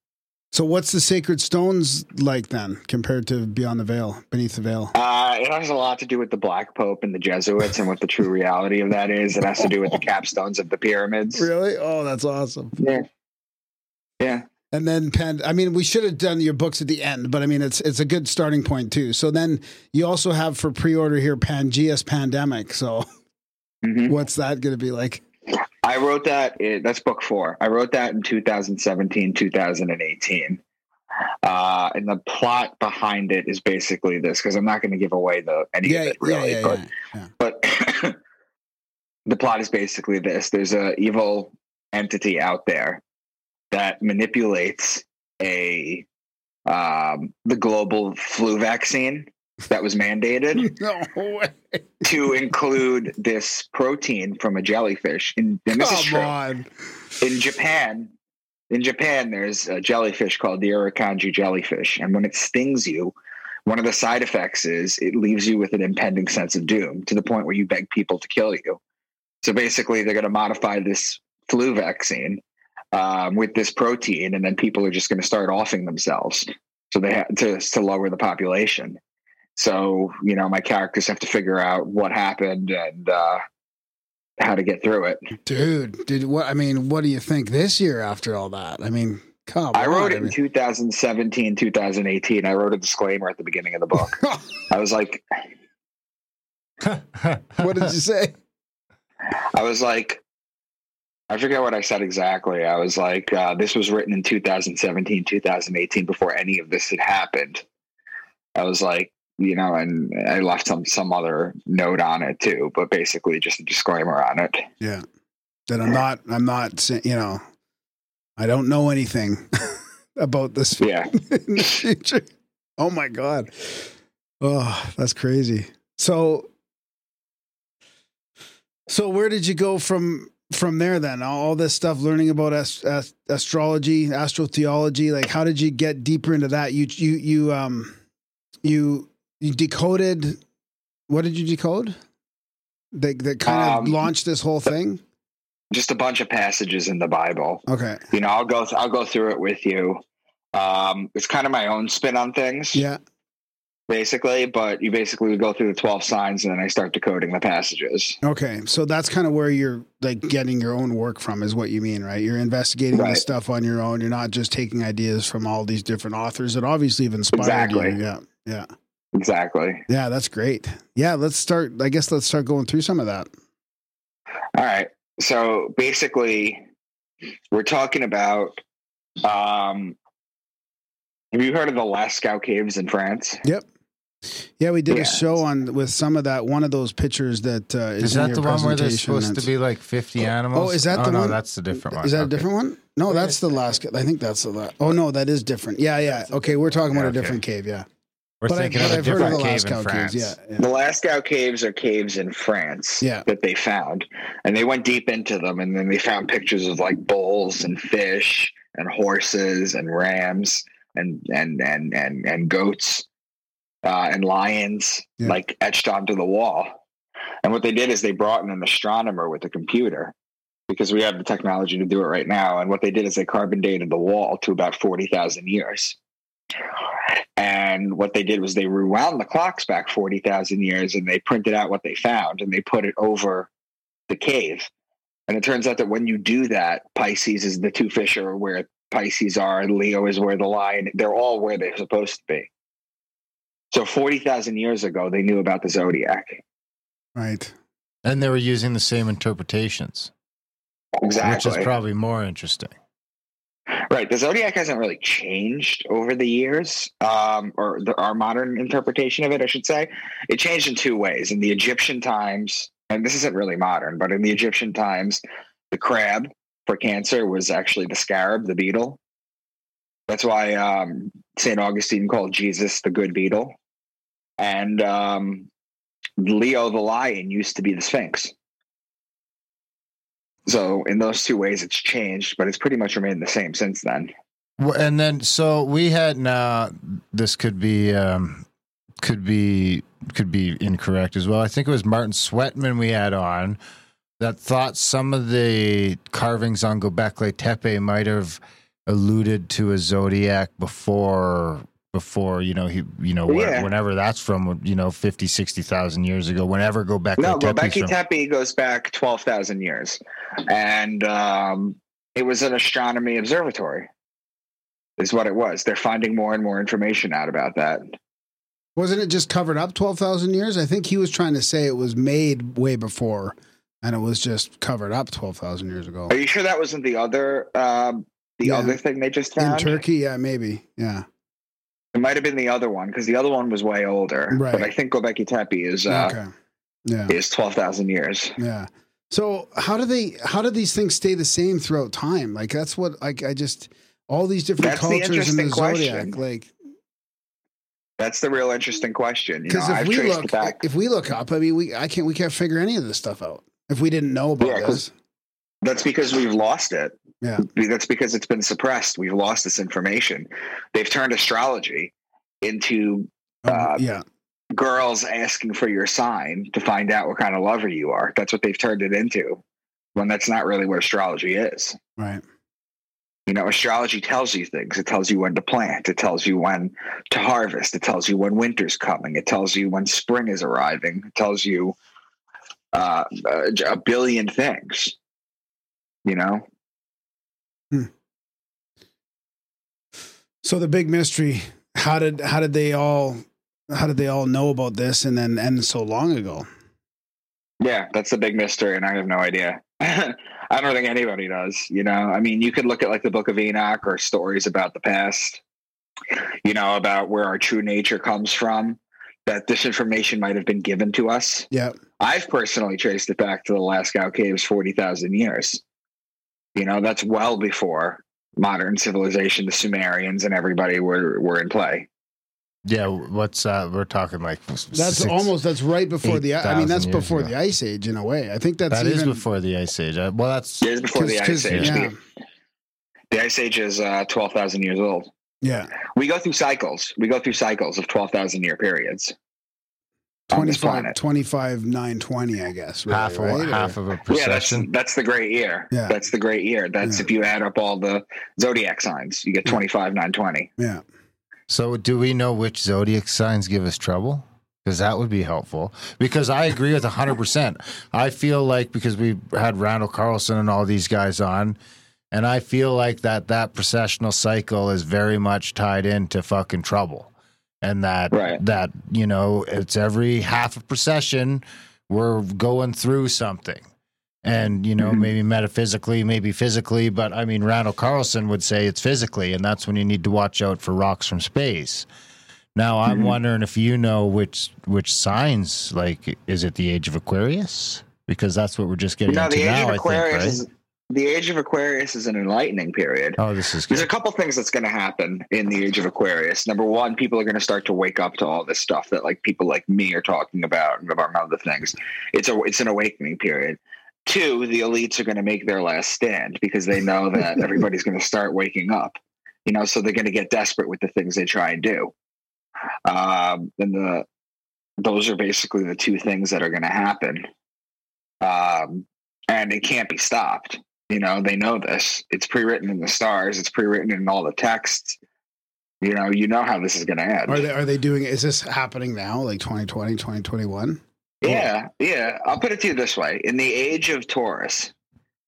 So what's the Sacred Stones like then compared to Beyond the Veil, Beneath the Veil? Uh, it has a lot to do with the Black Pope and the Jesuits and what the true reality of that is. It has to do with the capstones of the pyramids. Really? Oh, that's awesome. Yeah. Yeah. And then Pan I mean, we should have done your books at the end, but I mean it's it's a good starting point too. So then you also have for pre-order here Pangea's Pandemic. So Mhm. what's that gonna be like? I wrote that. It, that's book four. I wrote that in 2017, 2018. Uh, and the plot behind it is basically this because I'm not going to give away the any Yeah, of it yeah, really, yeah, but yeah. but the plot is basically this: there's a evil entity out there that manipulates a um, the global flu vaccine that was mandated No to include this protein from a jellyfish. And, and this is true. on. In Japan, in Japan, there's a jellyfish called the Irukandji jellyfish, and when it stings you, one of the side effects is it leaves you with an impending sense of doom to the point where you beg people to kill you. So basically, they're going to modify this flu vaccine um, with this protein, and then people are just going to start offing themselves. So they have to to lower the population. So you know, my characters have to figure out what happened and uh, how to get through it. Dude, did what I mean, what do you think this year after all that? I mean, come I on. wrote it I in mean- 2017, 2018. I wrote a disclaimer at the beginning of the book. I was like, what did you say? I was like, I forget what I said exactly. I was like, uh, this was written in 2017, 2018, before any of this had happened. I was like, you know, and I left some some other note on it too, but basically just a disclaimer on it. Yeah. That I'm not I'm not you know, I don't know anything about this Yeah. in the future. Oh my god. Oh, that's crazy. So so where did you go from from there then? All this stuff learning about ast- ast- astrology, astrotheology, like how did you get deeper into that? You you you um you you decoded what did you decode? That that kind of Um, launched this whole thing? Just a bunch of passages in the Bible. Okay. You know, I'll go I'll go through it with you. Um, it's kind of my own spin on things. Yeah. basically, but you basically go through the 12 signs and then I start decoding the passages. Okay, so that's kind of where you're like getting your own work from, is what you mean, right? You're investigating Right. this stuff on your own. You're not just taking ideas from all these different authors that obviously have inspired Exactly. you. Yeah, yeah, Exactly. yeah. That's great. Yeah, let's start. I guess let's start going through some of that. All right. So basically, we're talking about. Um, have you heard of the Lascaux Caves in France? Yep. Yeah, we did Yeah. a show on with some of that. One of those pictures that uh, is, Is in that your the one where there's presentation supposed to be like 50 animals? Oh, is that oh, the no, one? that's the different one. Is that a different one? No, that's the last. I think that's the last. Oh no, that is different. Yeah, yeah. Okay, we're talking about Yeah, a different cave. Yeah, We're but, I, thinking but of a I've heard of different the cave in Lascaux France. caves. Yeah, The yeah. Lascaux Caves are caves in France Yeah. that they found, and they went deep into them, and then they found pictures of like bulls and fish and horses and rams and and and and and goats uh, and lions Yeah. like etched onto the wall. And what they did is they brought in an astronomer with a computer because we have the technology to do it right now. And what they did is they carbon dated the wall to about forty thousand years. And what they did was they rewound the clocks back 40,000 years and they printed out what they found and they put it over the cave. And it turns out that when you do that, Pisces is the two fish are where Pisces are, and Leo is where the lion, they're all where they're supposed to be. So 40,000 years ago, they knew about the zodiac. Right. And they were using the same interpretations, Exactly. which is probably more interesting. Right. The zodiac hasn't really changed over the years, um, or the, our modern interpretation of it, I should say. It changed in two ways. In the Egyptian times, and this isn't really modern, but in the Egyptian times, the crab for cancer was actually the scarab, the beetle. That's why um, St. Augustine called Jesus the good beetle. And um, Leo the lion used to be the Sphinx. So in those two ways, it's changed, but it's pretty much remained the same since then. And then, so we had now. This could be, um, could be, could be incorrect as well. I think it was Martin Sweatman we had on that thought some of the carvings on Gobekli Tepe might have alluded to a zodiac before before you know he you know wh- Yeah. whenever that's from you know 50 60,000 years ago whenever Gobekli No, Tepe's Gobekli from Tepe goes back twelve thousand years, and um, it was an astronomy observatory. Is what it was. They're finding more and more information out about that. Wasn't it just covered up 12,000 years? I think he was trying to say it was made way before and it was just covered up 12,000 years ago. Are you sure that wasn't the other um, the Yeah. other thing they just found In. Turkey, yeah, maybe. Yeah. It might have been the other one because the other one was way older. Right. But I think Gobekli Tepe is uh, okay. Yeah. is twelve thousand years. Yeah. So how do they how do these things stay the same throughout time? Like that's what like I just all these different That's the cultures in the interesting zodiac. Like That's the real interesting question. Because if I've we look back. if we look up, I mean we I can't we can't figure any of this stuff out if we didn't know about Yeah, this. That's because we've lost it. Yeah. That's because it's been suppressed. We've lost this information. They've turned astrology into Um, uh, yeah. girls asking for your sign to find out what kind of lover you are. That's what they've turned it into. When that's not really what astrology is. Right. You know, astrology tells you things. It tells you when to plant. It tells you when to harvest. It tells you when winter's coming. It tells you when spring is arriving. It tells you uh, a, a billion things. You know, Hmm. So the big mystery, how did how did they all how did they all know about this and then end so long ago? yeah, that's the big mystery, and I have no idea. I don't think anybody does. You know, I mean, you could look at like the Book of Enoch or stories about the past. You know, about where our true nature comes from. That this information might have been given to us. Yeah. I've personally traced it back to the Lascaux Caves 40,000 years. You know, that's well before modern civilization, the Sumerians and everybody were, were in play. Yeah, what's uh we're talking like That's almost that's right before the I mean that's before ago. the ice age in a way. I think that's That is even before the ice age. Uh, Well, that's It is before the Ice Age. yeah. The, the Ice Age is uh, 12,000 years old. Yeah. We go through cycles. We go through cycles of 12,000 year periods. On this 25, planet. 25 920 I guess. Really, half right? of half of a Yeah, that's, that's the great year. Yeah. That's the great year. That's Yeah. if you add up all the zodiac signs, you get 25, 920. yeah. So, do we know which zodiac signs give us trouble? Because that would be helpful. Because I agree with 100%. I feel like because we had Randall Carlson and all these guys on, and I feel like that that processional cycle is very much tied into fucking trouble. And that, Right. that, you know, it's every half a procession, we're going through something. And, you know, Mhm. maybe metaphysically, maybe physically, but I mean, Randall Carlson would say it's physically, and that's when you need to watch out for rocks from space. Now, I'm Mhm. wondering if you know which which signs, like, is it the age of Aquarius? Because that's what we're just getting No, into the age now, of I think, right? is the age of Aquarius is an enlightening period. oh, this is good. There's a couple things that's going to happen in the age of Aquarius. Number one, people are going to start to wake up to all this stuff that like people like me are talking about, and among other things. It's a it's an awakening period. Two, the elites are going to make their last stand because they know that everybody's going to start waking up. You know, so they're going to get desperate with the things they try and do. Um, and the those are basically the two things that are going to happen. Um, and it can't be stopped. You know, they know this. It's pre-written in the stars. It's pre-written in all the texts. You know, you know how this is going to end. Are they are they doing is this happening now like 2020 2021? yeah, yeah. I'll put it to you this way: in the age of Taurus,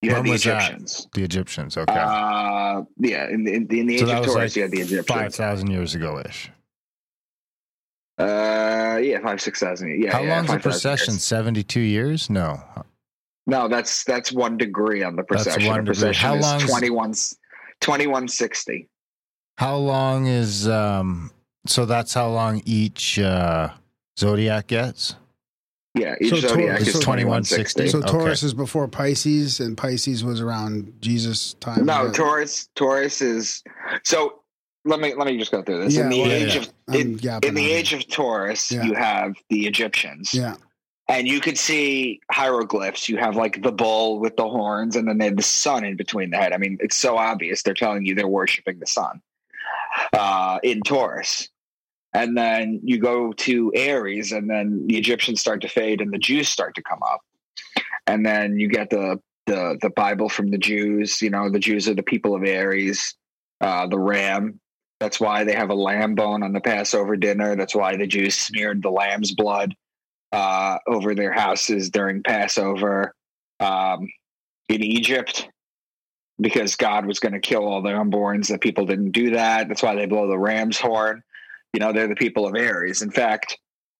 you When had the was that? Egyptians. The Egyptians, okay. Uh, yeah, in the, in the, in the so age of Taurus, like you had the Egyptians. 5,000 years ago ish. Uh, yeah, five six thousand. Yeah. How yeah, long's a procession? years. 72 years? No. No, that's that's one degree on the That's procession. one degree. procession How is long is- 21, 2160. How long is, um, so that's how long each uh, zodiac gets? Yeah, each So Taurus- zodiac so is 2160. So Okay. Taurus is before Pisces and Pisces was around Jesus time. No, Yeah. Taurus. Taurus is so. Let me let me just go through this. Yeah, in the well, age yeah. of in, in the age here. of Taurus, Yeah. you have the Egyptians, Yeah. And you could see hieroglyphs. You have like the bull with the horns, and then they have the sun in between the head. I mean, it's so obvious. They're telling you they're worshiping the sun uh, in Taurus. And then you go to Aries, and then the Egyptians start to fade, and the Jews start to come up. And then you get the the the Bible from the Jews. You know, the Jews are the people of Aries, uh, the ram. That's why they have a lamb bone on the Passover dinner. That's why the Jews smeared the lamb's blood uh, over their houses during Passover um, in Egypt because God was going to kill all the unborns. The people didn't do that. That's why they blow the ram's horn. You know, they're the people of Aries. In fact,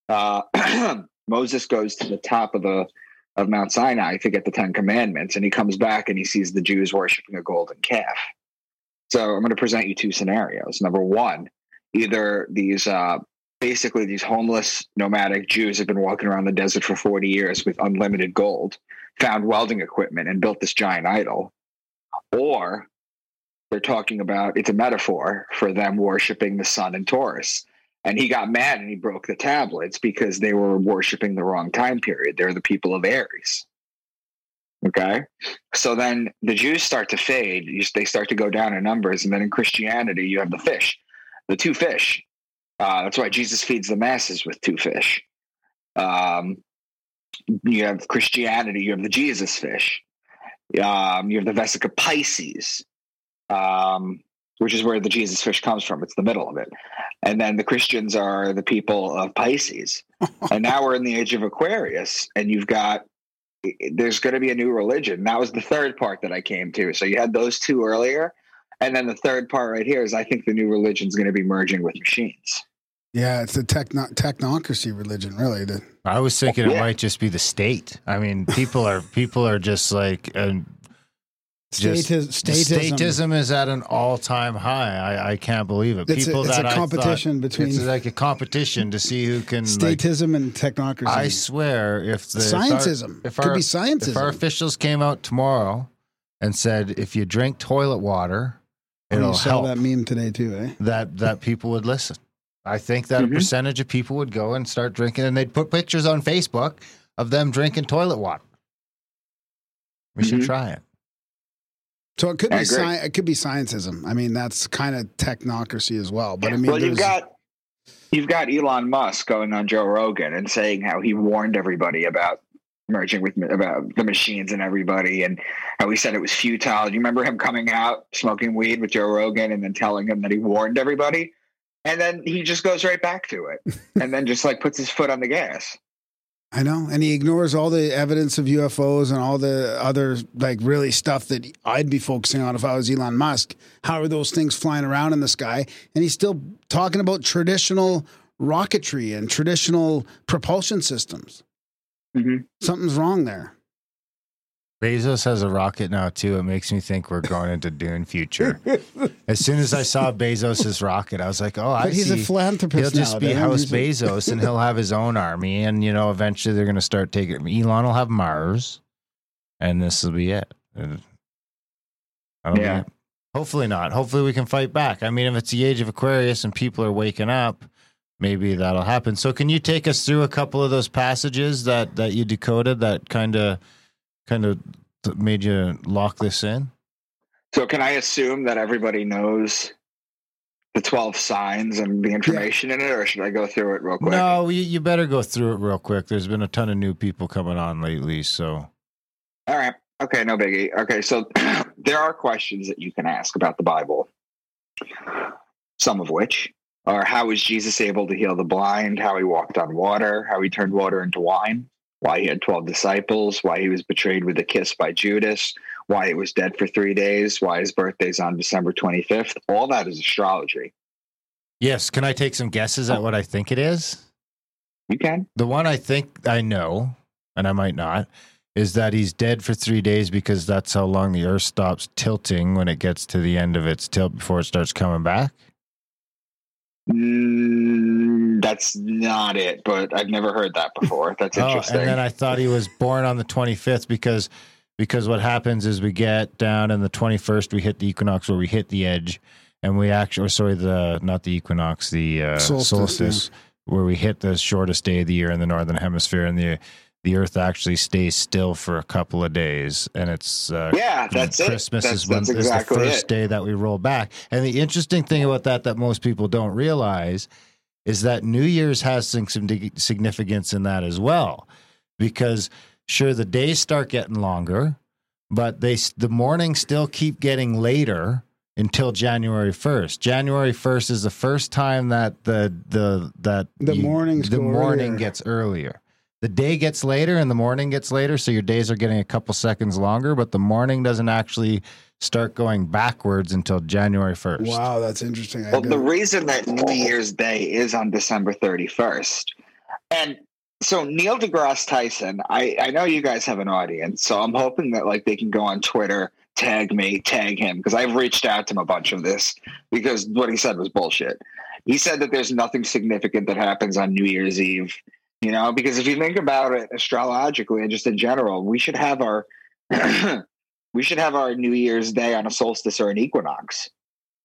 uh, Moses goes to the top of the of Mount Sinai to get the Ten Commandments, and he comes back and he sees the Jews worshiping a golden calf. So I'm going to present you two scenarios. Number one, either these uh, basically these homeless nomadic Jews have been walking around the desert for 40 years with unlimited gold, found welding equipment, and built this giant idol, or they're talking about it's a metaphor for them worshiping the sun and Taurus. And he got mad and he broke the tablets because they were worshiping the wrong time period. They're the people of Aries. Okay. So then the Jews start to fade. They start to go down in numbers. And then in Christianity, you have the fish, the two fish. Uh, that's why Jesus feeds the masses with two fish. Um, you have Christianity, you have the Jesus fish. Um, you have the Vesica Pisces, um, which is where the Jesus fish comes from. It's the middle of it. And then the Christians are the people of Pisces. and now we're in the age of Aquarius, and you've got there's going to be a new religion. That was the third part that I came to. So you had those two earlier. And then the third part right here is I think the new religion is going to be merging with machines. Yeah, it's a techno- technocracy religion, really. The, I was thinking it might just be the state. I mean, people are people are just like uh, just statis- statism. statism is at an all time high. I, I can't believe it. It's a- people it's a that I competition between- it's like a competition to see who can. Like, Statism and technocracy. I swear, if the if our- Scientism. if Could our, be if our officials came out tomorrow and said if you drink toilet water, Oh, you it'll saw help. that meme today too, eh? that that people would listen. I think that Mhm. a percentage of people would go and start drinking, and they'd put pictures on Facebook of them drinking toilet water. We should Mhm. try it. So it could I be agree. sci- it could be scientism. I mean, that's kind of technocracy as well. But I mean, well, you've got you've got Elon Musk going on Joe Rogan and saying how he warned everybody about merging with about the machines and everybody, and how he said it was futile. Do you remember him coming out smoking weed with Joe Rogan and then telling him that he warned everybody? And then he just goes right back to it, and then just like puts his foot on the gas. I know, and he ignores all the evidence of UFOs and all the other like really stuff that I'd be focusing on if I was Elon Musk. How are those things flying around in the sky? And he's still talking about traditional rocketry and traditional propulsion systems. Mhm. Something's wrong there. Bezos has a rocket now too. It makes me think we're going into Dune future. as soon as I saw Bezos's rocket, I was like, "Oh, I But he's see." a philanthropist. He'll just now, be Dan. House He's a- Bezos, and he'll have his own army, and you know, eventually they're going to start taking. Elon will have Mars, and this will be it. And that'll be Yeah. it. Hopefully not. Hopefully we can fight back. I mean, if it's the age of Aquarius and people are waking up, maybe that'll happen. So, can you take us through a couple of those passages that that you decoded that kind of kind of made you lock this in? So, can I assume that everybody knows the twelve signs and the information in it, or should I go through it real quick? No, you, you better go through it real quick. There's been a ton of new people coming on lately, so. All right. Okay, no biggie. Okay, so there are questions that you can ask about the Bible. Some of which are how was Jesus able to heal the blind, how he walked on water, how he turned water into wine, why he had 12 disciples, why he was betrayed with a kiss by Judas, why he was dead for three days, why his birthday's on December 25th. All that is astrology. Yes, can I take some guesses at what I think it is? You can. The one I think I know, and I might not, is that he's dead for three days because that's how long the Earth stops tilting when it gets to the end of its tilt before it starts coming back. Mm, that's not it, but I've never heard that before. That's Oh, interesting. and then I thought he was born on the 25th because because what happens is we get down and the 21st we hit the equinox where we hit the edge and we actually or sorry the not the equinox the uh, Solstice, solstice, where we hit the shortest day of the year in the northern hemisphere and the the earth actually stays still for a couple of days and it's uh, yeah, that's it. Christmas That's, is when that's is the first it. day that we roll back. And the interesting thing about that that most people don't realize is that New Year's has some, some significance in that as well, because sure the days start getting longer, but they the mornings still keep getting later until January first. January first is the first time that the the that The mornings the morning earlier. gets earlier. The day gets later and the morning gets later, so your days are getting a couple seconds longer, but the morning doesn't actually start going backwards until January 1st. Wow, that's interesting. I Well, the reason that New Year's Day is on December 31st, and so Neil deGrasse Tyson, I, I know you guys have an audience, so I'm hoping that like they can go on Twitter, tag me, tag him, because I've reached out to him a bunch of this because what he said was bullshit. He said that there's nothing significant that happens on New Year's Eve. You know, because if you think about it astrologically and just in general, we should have our we should have our New Year's Day on a solstice or an equinox.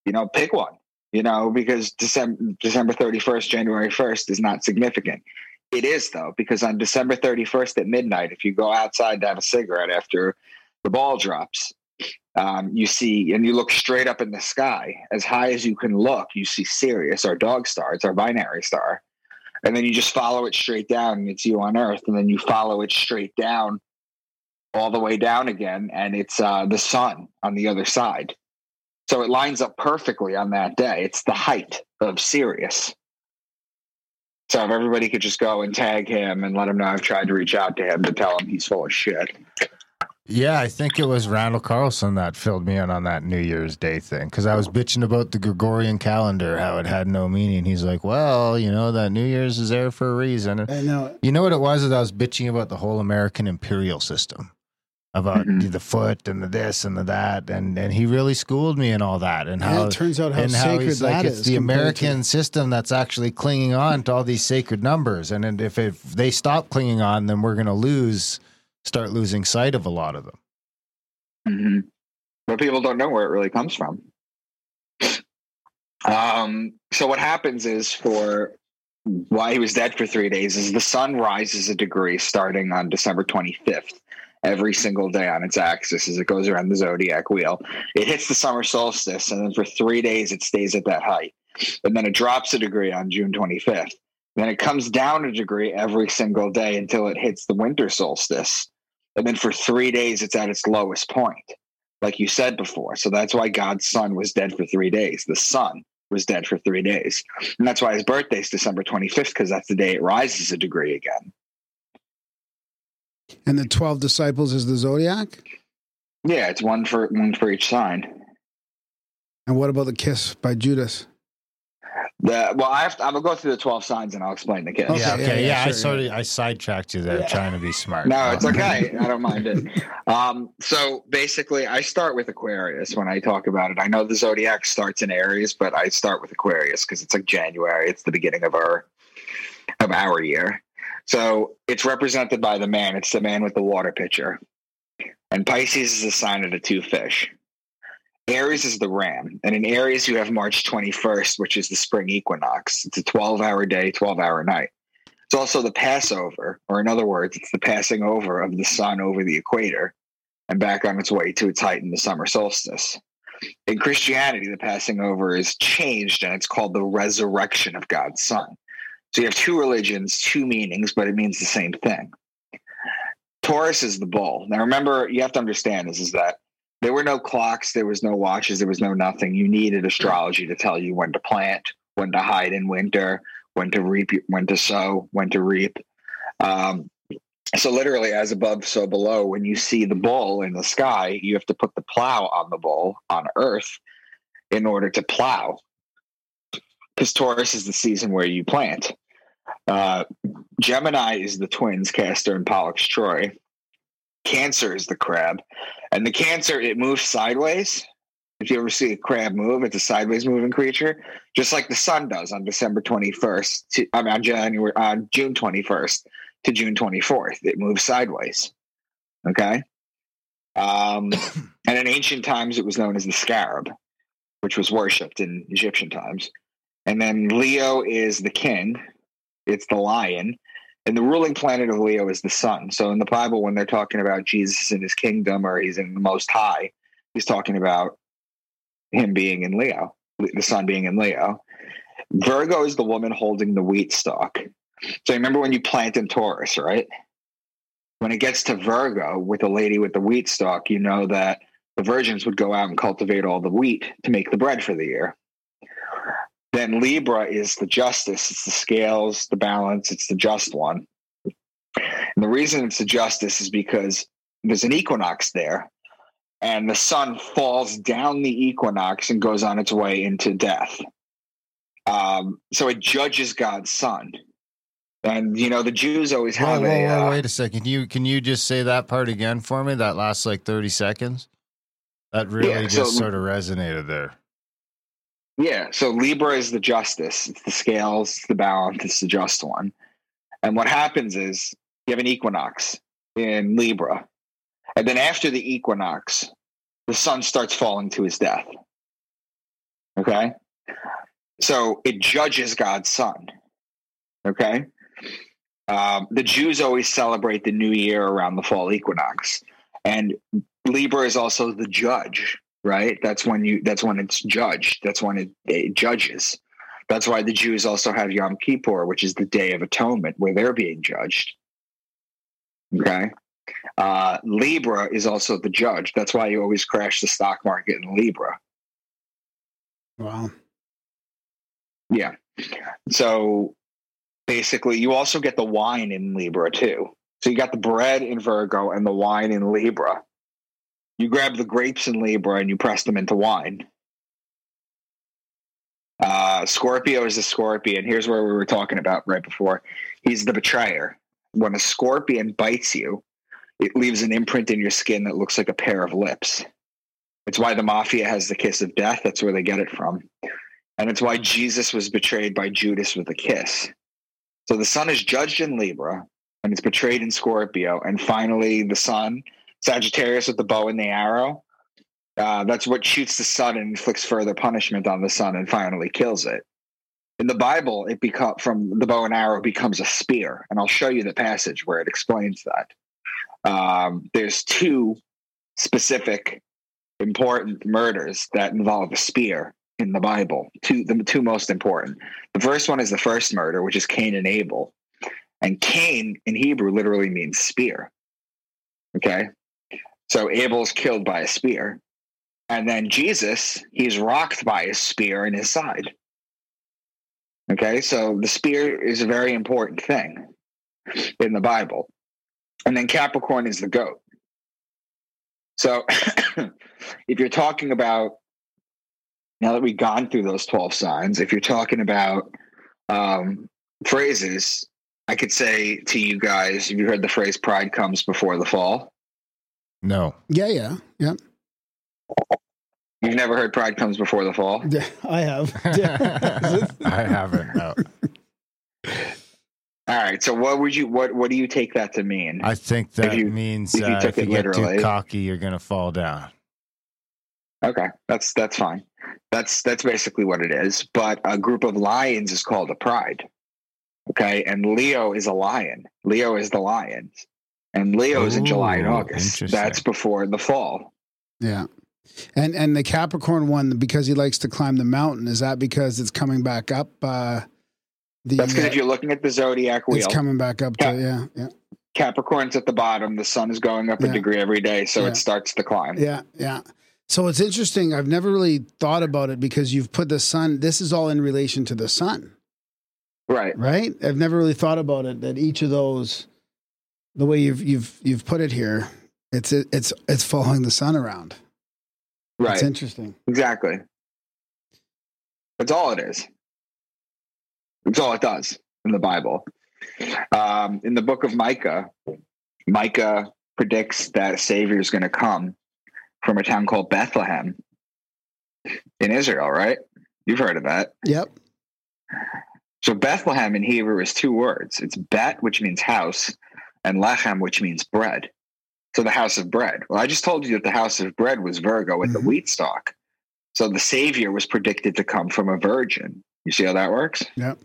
You know, pick one. You know, because December December thirty first, January first is not significant. It is though, because on December thirty first at midnight, if you go outside to have a cigarette after the ball drops, um, you see, and you look straight up in the sky, as high as you can look, you see Sirius, our dog star. It's our binary star. And then you just follow it straight down, and it's you on Earth. And then you follow it straight down, all the way down again, and it's uh, the sun on the other side. So it lines up perfectly on that day. It's the height of Sirius. So if everybody could just go and tag him and let him know I've tried to reach out to him to tell him he's full of shit. Yeah, I think it was Randall Carlson that filled me in on that New Year's Day thing because I was bitching about the Gregorian calendar, how it had no meaning. He's like, well, you know, that New Year's is there for a reason. I know. You know what it was? Is I was bitching about the whole American imperial system, about Mhm. the foot and the this and the that, and and he really schooled me in all that and Yeah, how it turns out how and how sacred he's like that it's the American to- system that's actually clinging on to all these sacred numbers, and, and if if they stop clinging on, then we're going to lose, start losing sight of a lot of them. hmm But people don't know where it really comes from. Um, so what happens is for why he was dead for three days is the sun rises a degree starting on December 25th every single day on its axis as it goes around the zodiac wheel. It hits the summer solstice, and then for three days it stays at that height. And then it drops a degree on June 25th. Then it comes down a degree every single day until it hits the winter solstice. And then for three days, it's at its lowest point, like you said before. So that's why God's son was dead for three days. The sun was dead for three days. And that's why his birthday is December 25th, because that's the day it rises a degree again. And the 12 disciples is the zodiac? Yeah, it's one for one for each sign. And what about the kiss by Judas? The, well, I have to, I'm gonna go through the 12 signs and I'll explain the kiss. Okay, yeah, yeah, okay, yeah, yeah. I sure, sort yeah. of I sidetracked you there, Yeah. trying to be smart. No, it's Um, okay. I don't mind it. Um, so basically, I start with Aquarius when I talk about it. I know the zodiac starts in Aries, but I start with Aquarius because it's like January. It's the beginning of our of our year. So it's represented by the man. It's the man with the water pitcher, and Pisces is a sign of the two fish. Aries is the ram, and in Aries you have March 21st, which is the spring equinox. It's a 12-hour day, 12-hour night. It's also the Passover, or in other words, it's the passing over of the sun over the equator and back on its way to its height in the summer solstice. In Christianity, the passing over is changed and it's called the resurrection of God's Son. So you have two religions, two meanings, but it means the same thing. Taurus is the bull. Now remember, you have to understand this is that there were no clocks, there was no watches, there was no nothing. You needed astrology to tell you when to plant, when to hide in winter, when to reap, when to sow, when to reap. Um, so literally, as above, so below. When you see the bull in the sky, you have to put the plow on the bull on Earth in order to plow, because Taurus is the season where you plant. Uh, Gemini is the twins, Castor and Pollux Troy. Cancer is the crab, and the Cancer it moves sideways. If you ever see a crab move, it's a sideways moving creature, just like the sun does on December twenty first. I mean, on January on June twenty first to June twenty fourth. It moves sideways. Okay. Um, and in ancient times, it was known as the scarab, which was worshipped in Egyptian times. And then Leo is the king. It's the lion. And the ruling planet of Leo is the sun. So in the Bible, when they're talking about Jesus in his kingdom or he's in the most high, he's talking about him being in Leo, the sun being in Leo. Virgo is the woman holding the wheat stalk. So remember when you plant in Taurus, right? When it gets to Virgo with the lady with the wheat stalk, you know that the virgins would go out and cultivate all the wheat to make the bread for the year. Then Libra is the justice, it's the scales, the balance, it's the just one. And the reason it's the justice is because there's an equinox there, and the sun falls down the equinox and goes on its way into death. Um, so it judges God's son. And you know the Jews always Whoa, have whoa, a whoa, uh, wait a second. Can you can you just say that part again for me? That last like thirty seconds. That really Yeah, just so- sort of resonated there. Yeah. So Libra is the justice. It's the scales, it's the balance, it's the just one. And what happens is you have an equinox in Libra. And then after the equinox, the sun starts falling to his death. Okay. So it judges God's son. Okay. Um, the Jews always celebrate the new year around the fall equinox. And Libra is also the judge right? That's when you that's when it's judged. That's when it, it judges. That's why the jews also have yom kippur which is the day of atonement where they're being judged. Okay? Uh, libra is also the judge. That's why you always crash the stock market in libra. Wow. yeah. So basically you also get the wine in libra too. So you got the bread in virgo and the wine in libra you grab the grapes in libra and you press them into wine. Uh, scorpio is the scorpion. Here's where we were talking about right before. He's the betrayer. When a scorpion bites you it leaves an imprint in your skin that looks like a pair of lips. It's why the mafia has the kiss of death. That's where they get it from. And it's why Jesus was betrayed by Judas with a kiss. So the sun is judged in Libra and it's betrayed in Scorpio. And finally, the sun, Sagittarius with the bow and the arrow, uh, that's what shoots the sun and inflicts further punishment on the sun and finally kills it. In the Bible, it become from the bow and arrow becomes a spear, and I'll show you the passage where it explains that. Um, there's two specific important murders that involve a spear in the Bible. Two the two most important. The first one is the first murder, which is Cain and Abel. And Cain in Hebrew literally means spear. Okay. So Abel's killed by a spear. And then Jesus, he's rocked by a spear in his side. Okay. So the spear is a very important thing in the Bible. And then Capricorn is the goat. So if you're talking about now that we've gone through those 12 signs, if you're talking about um, phrases, I could say to you guys, have you heard the phrase pride comes before the fall? No. Yeah, yeah, yeah. You've never heard pride comes before the fall? Yeah, I have. I haven't. No. All right. So what would you what what do you take that to mean? I think that you- means if you uh, took if you get too cocky, you're going to fall down. Okay, that's that's fine. That's that's basically what it is. But a group of lions is called a pride. Okay, and Leo is a lion. Leo is the lions, and Leo is in July and August. That's before the fall. yeah. And and the Capricorn one because he likes to climb the mountain is that because it's coming back up uh the That's because uh, if you're looking at the zodiac wheel, it's coming back up to yeah, yeah. Capricorn's at the bottom. The sun is going up Yeah. a degree every day, so Yeah. it starts to climb. Yeah, yeah. So it's interesting. I've never really thought about it because you've put the sun. This is all in relation to the sun, Right. right? I've never really thought about it that each of those, the way you've you've you've put it here, it's it's it's following the sun around. Right. It's interesting. Exactly. That's all it is. That's all it does in the Bible. Um, in the book of Micah, Micah predicts that a Savior is going to come from a town called Bethlehem in Israel, right? You've heard of that. Yep. So Bethlehem in Hebrew is two words. It's Bet, which means house, and Lechem, which means bread. So the house of bread. Well, I just told you that the house of bread was Virgo with the Mhm. wheat stalk. So the Savior was predicted to come from a virgin. You see how that works? Yep.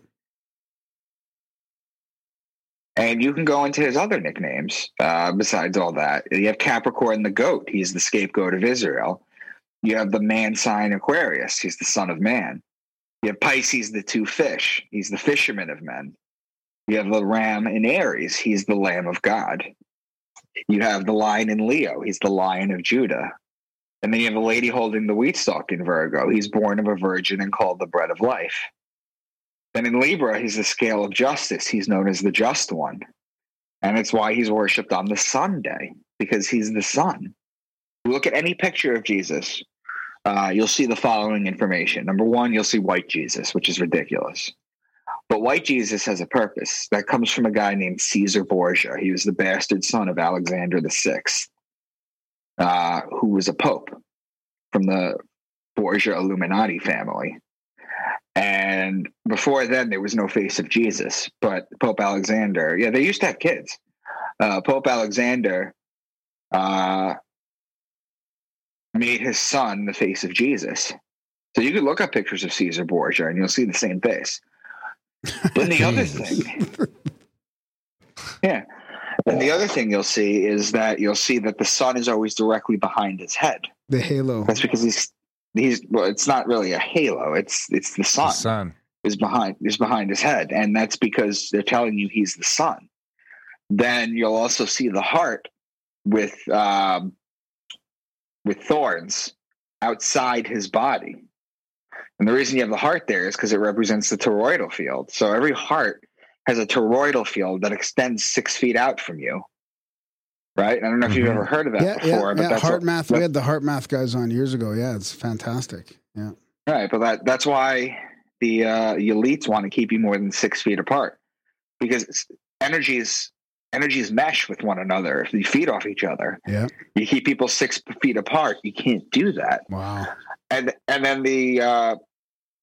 And you can go into his other nicknames uh, besides all that. You have Capricorn the goat. He's the scapegoat of Israel. You have the man sign Aquarius. He's the son of man. You have Pisces the two fish. He's the fisherman of men. You have the ram in Aries. He's the lamb of God. You have the lion in Leo. He's the lion of Judah. And then you have a lady holding the wheat stalk in Virgo. He's born of a virgin and called the bread of life. Then in Libra, he's the scale of justice. He's known as the just one. And it's why he's worshiped on the Sunday, because he's the sun. Look at any picture of Jesus, uh, you'll see the following information. Number one, you'll see white Jesus, which is ridiculous. But white Jesus has a purpose that comes from a guy named Caesar Borgia. He was the bastard son of Alexander Sixth, uh, who was a pope. from the Borgia Illuminati family. And before then, there was no face of Jesus. But Pope Alexander, yeah, they used to have kids. Uh, Pope Alexander uh, made his son the face of Jesus. So you could look up pictures of Caesar Borgia and you'll see the same face. Then the other thing, yeah. And the other thing you'll see is that you'll see that the sun is always directly behind his head. The halo. That's because he's he's well, it's not really a halo. It's it's the sun. The sun sun. is behind is behind his head, and that's because they're telling you he's the sun. Then you'll also see the heart with um, with thorns outside his body, and the reason you have the heart there is because it represents the toroidal field. So every heart has a toroidal field that extends six feet out from you. Right? I don't know if you've Mhm. ever heard of that yeah, before, yeah, but yeah. that's Heart what- math. We had the HeartMath guys on years ago. Yeah, it's fantastic. Yeah. Right, but that that's why the uh, elites want to keep you more than six feet apart because energies energies mesh with one another. If you feed off each other, Yeah. you keep people six feet apart. You can't do that. Wow. And and then the uh,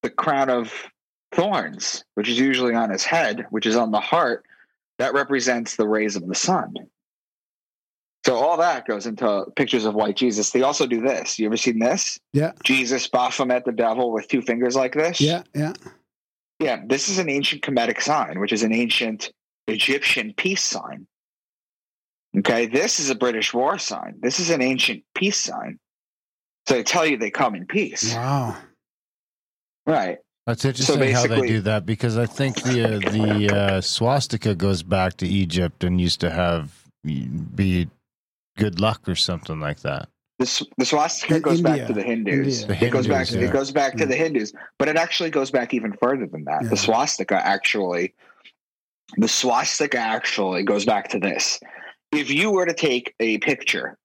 the crown of thorns, which is usually on his head, which is on the heart, that represents the rays of the sun. So all that goes into pictures of white Jesus. They also do this. You ever seen this? Yeah. Jesus Baphomet the devil with two fingers like this. Yeah. Yeah. Yeah. This is an ancient Kemetic sign, which is an ancient Egyptian peace sign. Okay. This is a British war sign. This is an ancient peace sign. So they tell you they come in peace. Wow. Right. That's interesting how they do that because I think the uh, the uh, swastika goes back to Egypt and used to have be good luck or something like that. This the swastika goes India. back to the Hindus. India. The it goes back. Hindus, yeah. It goes back to Yeah. the Hindus, but it actually goes back even further than that. Yeah. The swastika actually, the swastika actually goes back to this. If you were to take a picture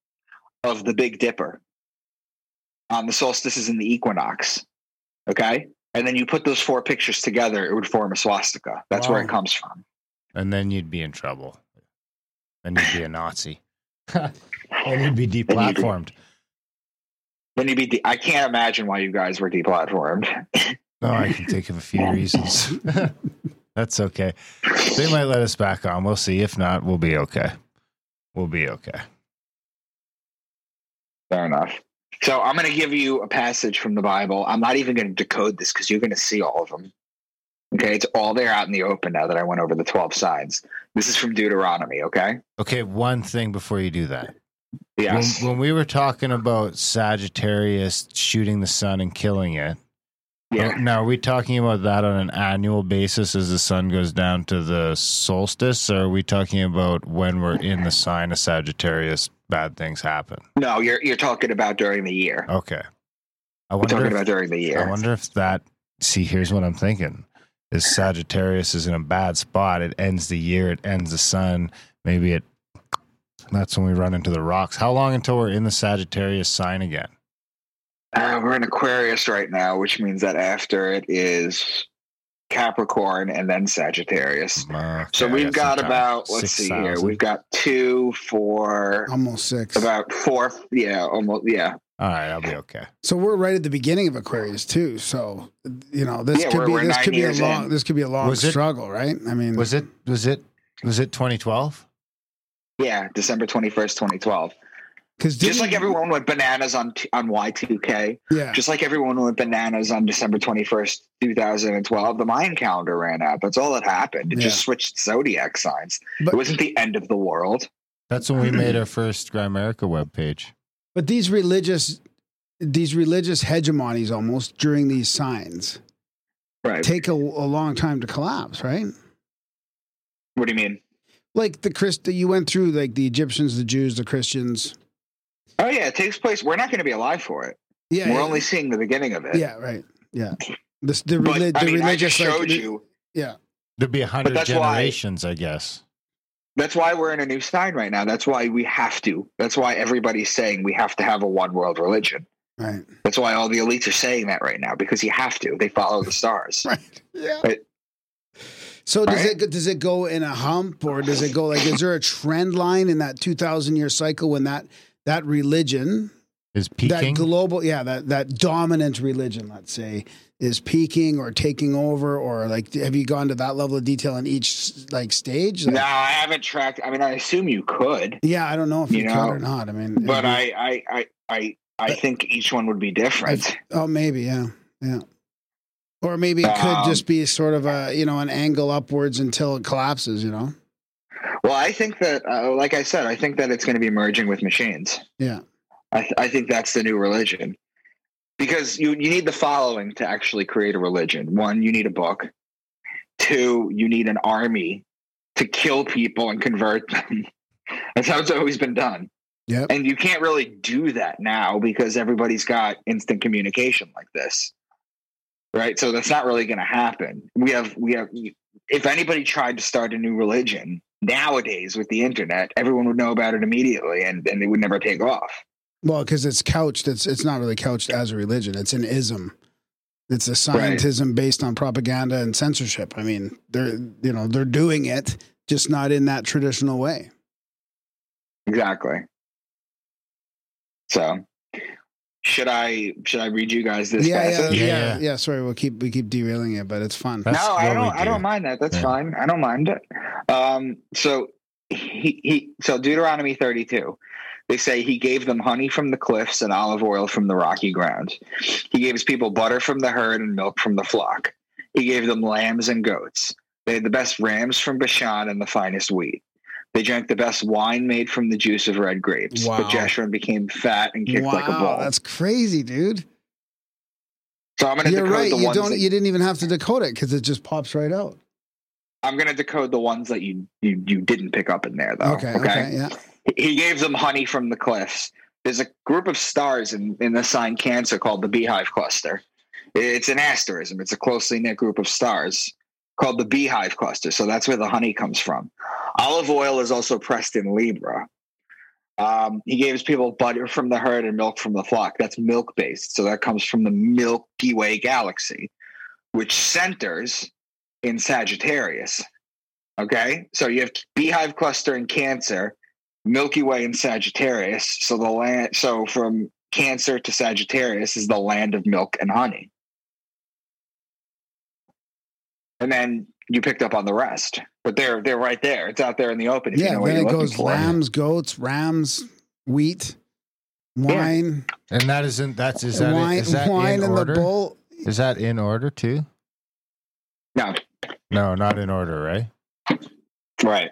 of the Big Dipper on the solstices and the equinox, okay, and then you put those four pictures together, it would form a swastika. That's where it comes from. And then you'd be in trouble. And you'd be a Nazi. and you'd be deplatformed. Then you'd be. De- I can't imagine why you guys were deplatformed. No, I can think of a few reasons. That's okay. They might let us back on. We'll see. If not, we'll be okay. We'll be okay. Fair enough. So I'm going to give you a passage from the Bible. I'm not even going to decode this because you're going to see all of them. Okay, it's all there out in the open now that I went over the 12 signs. This is from Deuteronomy, okay? Okay, one thing before you do that. Yes. When, when we were talking about Sagittarius shooting the sun and killing it, yeah. now are we talking about that on an annual basis as the sun goes down to the solstice, or are we talking about when we're in the sign of Sagittarius, bad things happen? No, you're you're talking about during the year. Okay. I We're wonder talking if, about during the year. I wonder if that. See, here's what I'm thinking: is Sagittarius is in a bad spot. It ends the year. It ends the sun. Maybe it. That's when we run into the rocks. How long until we're in the Sagittarius sign again? Uh, we're in Aquarius right now, which means that after it is Capricorn and then Sagittarius. Uh, So okay, we've got some about let's see here. We've got two, four, Almost six. about four. Yeah, almost. Yeah, All right, I'll be okay. So we're right at the beginning of Aquarius too. So you know this Yeah, could be this could be a long in. this could be a long Was it- struggle, right? I mean, Was it? Was it? Was it 2012? yeah. December twenty first, twenty twelve. Because Just like everyone went bananas on on Y two K. yeah, Just like everyone went bananas on December 21st, 2012, the Mayan calendar ran out. That's all that happened. It Yeah. just switched zodiac signs. But- it wasn't the end of the world. That's when we made our first Grimerica webpage. but these religious these religious hegemonies almost during these signs Right. take a, a long time to collapse, right? what do you mean? Like the Christ, you went through like the Egyptians, the Jews, the Christians. Oh, yeah. It takes place. We're not going to be alive for it. Yeah, We're yeah, only seeing the beginning of it. yeah, right, yeah. This the, But, reli- I the mean, I religious just showed the- you. yeah, There'd be a hundred that's why- generations, I guess. That's why we're in a new sign right now. That's why we have to. That's why everybody's saying we have to have a one world religion. right, That's why all the elites are saying that right now because you have to. They follow the stars. right, yeah. Right. So does Right. it does it go in a hump or does it go like is there a trend line in that two thousand year cycle when that that religion Is peaking? that global yeah that that dominant religion let's say is peaking or taking over or like have you gone to that level of detail in each like stage Like, No, I haven't tracked. I mean, I assume you could, yeah i don't know if you, You could or not i mean but it'd be- I, I, I, I, I think each one would be different. oh maybe yeah yeah or maybe it could Um, just be sort of a you know an angle upwards until it collapses you know Well, I think that, uh, like I said, I think that it's going to be merging with machines. yeah I, th- I think that's the new religion because you, you need the following to actually create a religion. One, you need a book. Two, you need an army to kill people and convert them. That's how it's always been done. Yep. And you can't really do that now because everybody's got instant communication like this. Right. So that's not really going to happen. We have, we have, if anybody tried to start a new religion nowadays with the internet, everyone would know about it immediately and, and they would never take off. Well, because it's couched, it's it's not really couched as a religion. It's an ism. It's a scientism based on propaganda and censorship. I mean, they're you know they're doing it, just not in that traditional way. Exactly. So, should I should I read you guys this yeah, yeah, passage? yeah, Yeah, yeah, yeah. Sorry, we'll keep we keep derailing it, but it's fun. That's no, I don't. we I do. don't mind that. That's Yeah. fine. I don't mind it. Um, so he, he so Deuteronomy thirty two. They say he gave them honey from the cliffs and olive oil from the rocky ground. He gave his people butter from the herd and milk from the flock. He gave them lambs and goats. They had the best rams from Bashan and the finest wheat. They drank the best wine made from the juice of red grapes. Wow. But Jeshurun became fat and kicked wow, like a ball. that's crazy, dude. so I'm to You're decode right. the You ones don't. that You didn't even have to decode it because it just pops right out. I'm going to decode the ones that you, you you didn't pick up in there though. okay. Okay. Yeah. He gave them honey from the cliffs. There's a group of stars in, in the sign Cancer called the Beehive Cluster. It's an asterism. It's a closely knit group of stars called the Beehive Cluster. So that's where the honey comes from. Olive oil is also pressed in Libra. Um, he gave his people butter from the herd and milk from the flock. That's milk based. So that comes from the Milky Way galaxy, which centers in Sagittarius. Okay. So you have Beehive Cluster in Cancer, Milky Way in Sagittarius. So the land, so from Cancer to Sagittarius is the land of milk and honey. And then you picked up on the rest, but they're they're right there. It's out there in the open. If you Yeah. know Then it looking goes for. lambs, goats, rams, wheat, wine, And that isn't that's is that wine, is that wine in in the bowl. Is that in order too? No, No, not in order, right? right.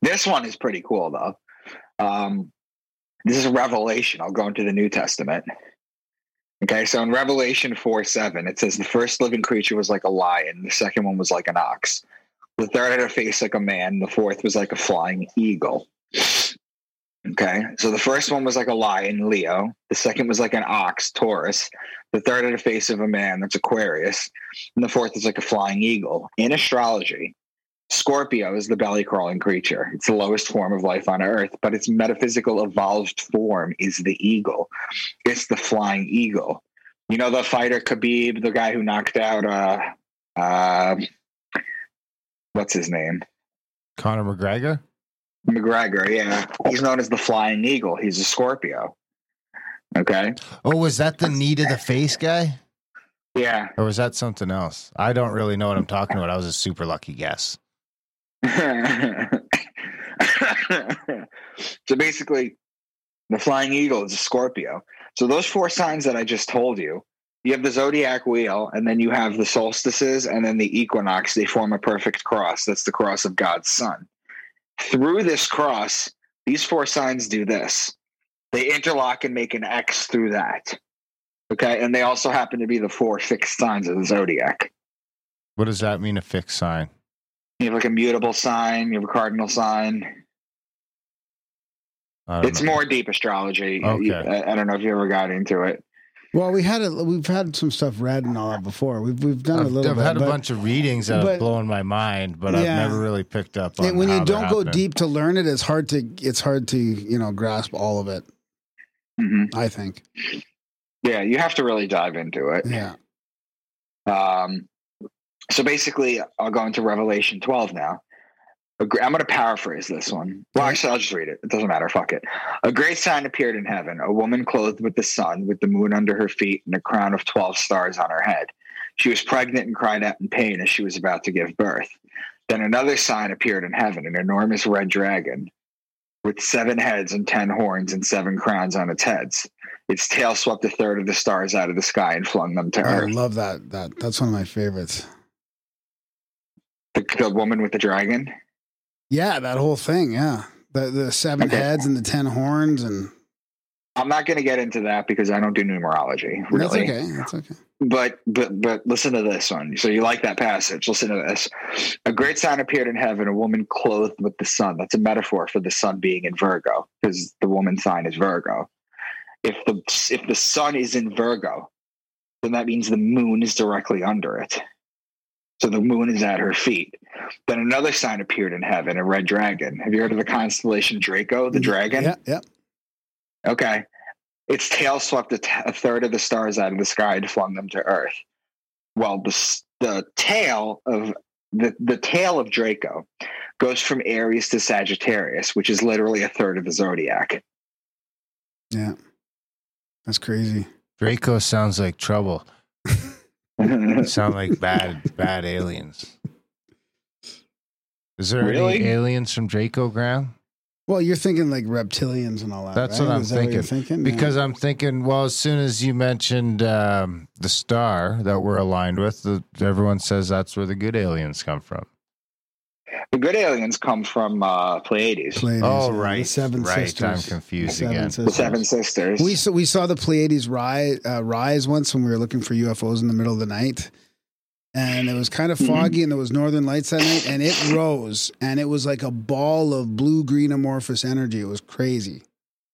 This one is pretty cool though. Um, this is Revelation. I'll go into the New Testament. Okay, so in Revelation 4 7, it says the first living creature was like a lion, the second one was like an ox, the third had a face like a man, the fourth was like a flying eagle. Okay, so the first one was like a lion, Leo, the second was like an ox, Taurus, the third had a face of a man, that's Aquarius, and the fourth is like a flying eagle. In astrology, Scorpio is the belly crawling creature. It's the lowest form of life on earth, but its metaphysical evolved form is the eagle. It's the flying eagle. You know the fighter Khabib, the guy who knocked out uh uh what's his name? Conor McGregor? McGregor, yeah. He's known as the flying eagle. He's a Scorpio. Okay. Oh, was that the knee to the face guy? Yeah. Or was that something else? I don't really know what I'm talking about. I was a super lucky guess. so basically, the flying eagle is a Scorpio. So those four signs that I just told you, you have the zodiac wheel, and then you have the solstices, and then the equinox. They form a perfect cross. That's the cross of God's Son. Through this cross, these four signs do this. They interlock and make an X through that. Okay, and they also happen to be the four fixed signs of the zodiac. What does that mean, a fixed sign? You have like a mutable sign, you have a cardinal sign, It's know. more deep astrology. Okay. I, I don't know if you ever got into it. Well, we had it. We've had some stuff read and all that before. We've we've done a I've, little I've bit. had a but bunch of readings that but- have blown my mind, but I've never really picked up on it- when how you don't go happening. deep to learn it, it's hard to it's hard to you know grasp all of it. hmm I think. Yeah, you have to really dive into it. Yeah. Um, so basically, I'll go into Revelation 12 now. I'm going to paraphrase this one. Well, mm-hmm. actually, I'll just read it. It doesn't matter. Fuck it. A great sign appeared in heaven a woman clothed with the sun, with the moon under her feet, and a crown of 12 stars on her head. She was pregnant and cried out in pain as she was about to give birth. Then another sign appeared in heaven an enormous red dragon with seven heads and ten horns and seven crowns on its heads. Its tail swept a third of the stars out of the sky and flung them to I earth. I love that. That that's one of my favorites. The, the woman with the dragon. Yeah, that whole thing. Yeah, the the seven Okay. heads and the ten horns, and I'm not going to get into that because I don't do numerology. Really. that's okay. That's okay. But but but listen to this one. So you like that passage? Listen to this. A great sign appeared in heaven: a woman clothed with the sun. That's a metaphor for the sun being in Virgo, because the woman sign is Virgo. If the if the sun is in Virgo, then that means the moon is directly under it. So the moon is at her feet. Then another sign appeared in heaven: a red dragon. Have you heard of the constellation Draco, the mm, dragon? Yeah, yeah. Okay. Its tail swept a, t- a third of the stars out of the sky and flung them to Earth. Well, the the tail of the the tail of Draco goes from Aries to Sagittarius, which is literally a third of the zodiac. Yeah. That's crazy. Draco sounds like trouble. Sound like bad, bad aliens. Is there Really? any aliens from Draco Ground? Well, you're thinking like reptilians and all that. That's right? what I'm Is that you're thinking. thinking? Yeah. Because I'm thinking, well, as soon as you mentioned um, the star that we're aligned with, the, everyone says that's where the good aliens come from. The good aliens come from uh, Pleiades, Pleiades, oh, right. The seven right. sisters. I'm confused Seven again. the sisters. Seven Sisters. We saw, we saw the Pleiades rise, uh, rise once when we were looking for UFOs in the middle of the night. And it was kind of foggy and there was northern lights that night and it rose and it was like a ball of blue green amorphous energy. It was crazy.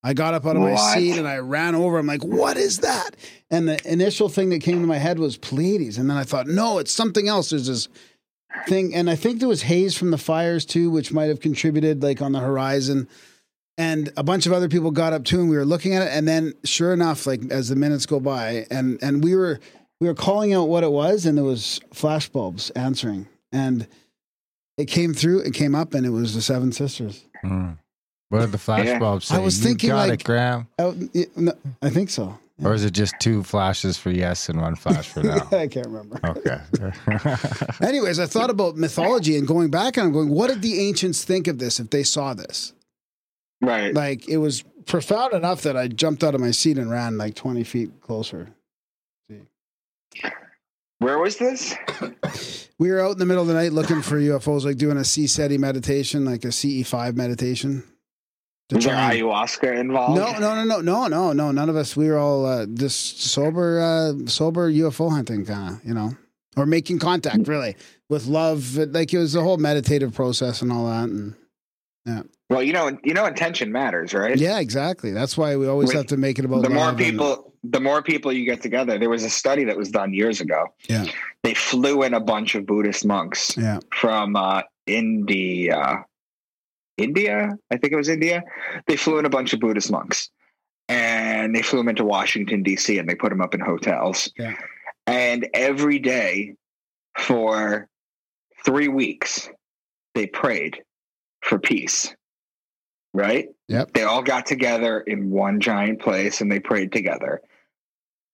I got up out of my seat and I ran over. I'm like, what is that? And the initial thing that came to my head was Pleiades. And then I thought, no, it's something else. There's this thing. And I think there was haze from the fires too, which might have contributed like on the horizon. And a bunch of other people got up too, and we were looking at it. And then, sure enough, like as the minutes go by, and and we were we were calling out what it was, and there was flashbulbs answering, and it came through, it came up, and it was the Seven Sisters. Hmm. What did the flashbulbs say? I was You thinking, got like- it, Graham. Oh, it- no, I think so. Or is it just two flashes for yes and one flash for no? I can't remember. Okay. Anyways, I thought about mythology and going back, and I'm going, what did the ancients think of this if they saw this? right. Like, it was profound enough that I jumped out of my seat and ran like 20 feet closer. See. Where was this? We were out in the middle of the night looking for UFOs, like doing a C CSETI meditation, like a CE5 meditation. To Was there try ayahuasca involved? No, no, no, no, no, no, no. None of us. We were all uh, just sober, uh, sober UFO hunting, kind of, you know, or making contact really with love. Like it was a whole meditative process and all that. And yeah. Well, you know, you know, intention matters, right? yeah, exactly. That's why we always With- have to make it about the more love and- people the more people you get together there was a study that was done years ago Yeah. they flew in a bunch of buddhist monks yeah, from uh india india i think it was india they flew in a bunch of buddhist monks and they flew them into washington d.c and they put them up in hotels Yeah. and every day for three weeks they prayed for peace right Yep. they all got together in one giant place and they prayed together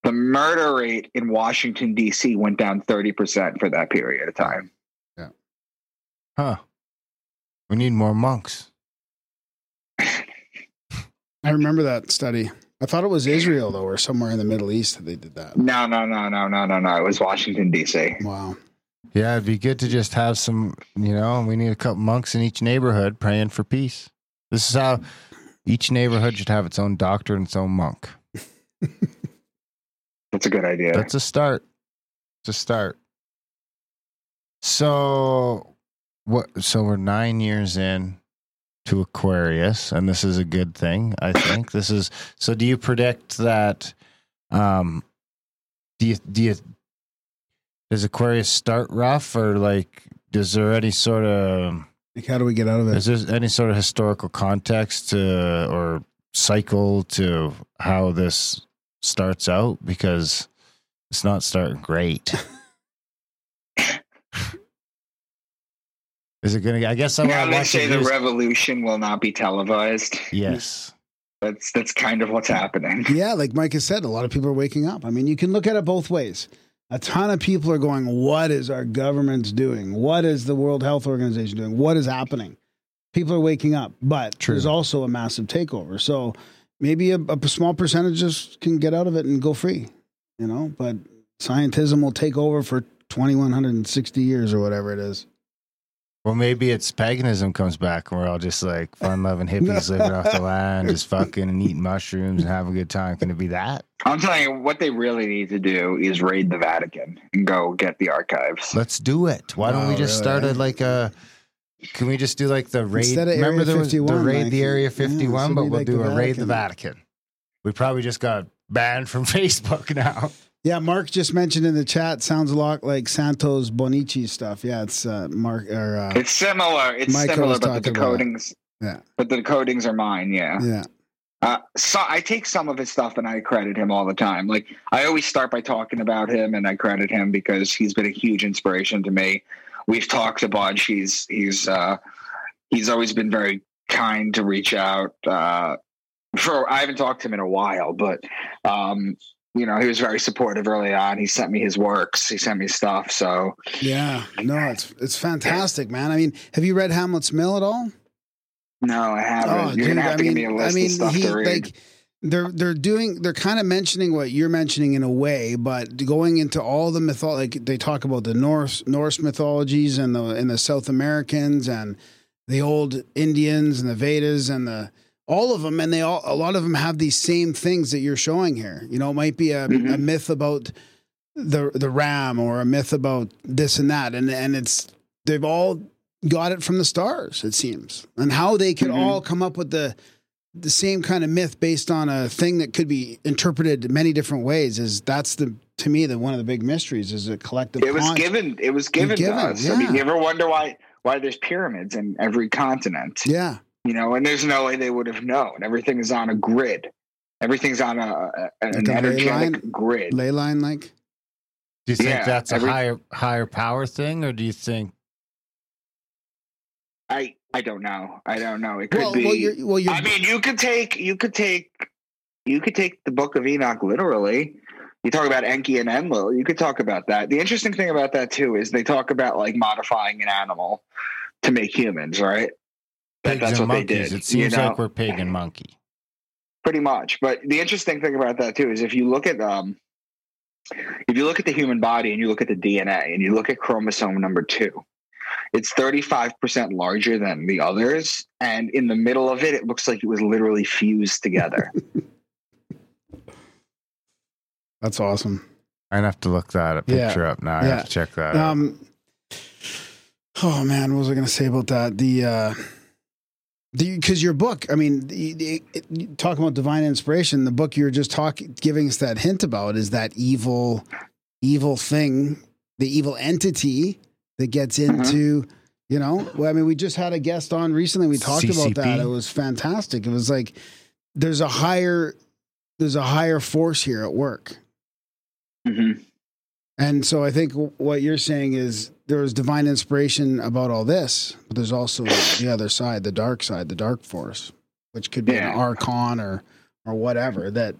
the murder rate in washington d.c went down 30% for that period of time Yeah. huh. We need more monks. I remember that study. I thought it was Israel though, or somewhere in the Middle East that they did that. no no no no no no no it was washington d.c Wow. Yeah, it'd be good to just have some, you know, we need a couple monks in each neighborhood praying for peace. This is how each neighborhood should have its own doctor and its own monk. that's a good idea That's a start. It's a start. So what so we're 9 years in to Aquarius and this is a good thing, I think. this is so do you predict that um do you do you does Aquarius start rough or like is there any sort of Like, how do we get out of it? is there any sort of historical context to, or cycle to how this starts out? Because it's not starting great. Is it gonna? I guess I Now want they to say the use- revolution will not be televised. Yes. That's that's kind of what's happening. Yeah, like Mike has said, a lot of people are waking up. I mean, you can look at it both ways. A ton of people are going, What is our government doing? What is the World Health Organization doing? What is happening? People are waking up, but True. there's also a massive takeover. So maybe a, a small percentage just can get out of it and go free, you know? But scientism will take over for 2160 years or whatever it is. Well, maybe it's paganism comes back, and we're all just like fun loving hippies living off the land, just fucking and eating mushrooms and having a good time. Can it be that? I'm telling you, what they really need to do is raid the Vatican and go get the archives. Let's do it. Why don't we Oh, just really? start a like a? Can we just do like the raid? Instead of Remember Area there was the raid like- the Area Fifty One, so but we'll like do the a raid the Vatican. Vatican. We probably just got banned from Facebook now. Yeah, Mark just mentioned in the chat, sounds a lot like Santos Bonacci stuff. Yeah, it's uh, Mark or uh, It's similar. It's similar, but the talking about it. decodings. Yeah. But the decodings are mine. Yeah. yeah. Uh, so I take some of his stuff and I credit him all the time. Like I always start by talking about him and I credit him because he's been a huge inspiration to me. We've talked a bunch. He's he's uh, he's always been very kind to reach out. Uh, for I haven't talked to him in a while, but um, you know he was very supportive early on. He sent me his works. He sent me stuff. So Yeah, no, it's it's fantastic, man. I mean, have you read Hamlet's Mill at all? no, I haven't. Oh, you're gonna have to give me a list of stuff to read. like they're they're doing they're kind of mentioning what you're mentioning in a way, but going into all the mytho like they talk about the Norse Norse mythologies and the and the South Americans and the old Indians and the Vedas and the all of them and they all a lot of them have these same things that you're showing here. You know, it might be a, Mhm. a myth about the the ram or a myth about this and that and and it's they've all got it from the stars it seems and how they could Mhm. all come up with the the same kind of myth based on a thing that could be interpreted many different ways is that's the to me the one of the big mysteries is a collective It was given. It was given, given, to us. I mean, yeah. you ever wonder why why there's pyramids in every continent? yeah You know, and there's no way they would have known. Everything is on a grid. Everything's on a, a an Like a ley energetic line? grid. ley line like Do you think Yeah, that's a every- higher higher power thing, or do you think? I I don't know. I don't know. It could well be. well you're well you're I mean, you could take you could take you could take the Book of Enoch literally. You talk about Enki and Enlil. You could talk about that. The interesting thing about that too is they talk about like modifying an animal to make humans, right? That, Pigs that's and what monkeys. they did. It seems you know? like we're pig and monkey. pretty much. But the interesting thing about that too is if you look at um, if you look at the human body and you look at the DNA and you look at chromosome number two, it's thirty five percent larger than the others, and in the middle of it, it looks like it was literally fused together. that's awesome I'd have to look that Yeah. picture up now. I Yeah. have to check that. out. um oh man what was i going to say about that the uh the because your book i mean the, the, it- talking about divine inspiration the book you're just talking giving us that hint about is that evil evil thing the evil entity that gets Mm-hmm. into you know well, i mean we just had a guest on recently we talked about that. It was fantastic. It was like there's a higher there's a higher force here at work. Hmm and so I think what you're saying is there is divine inspiration about all this, but there's also the other side, the dark side, the dark force, which could be Yeah. an archon or or whatever. That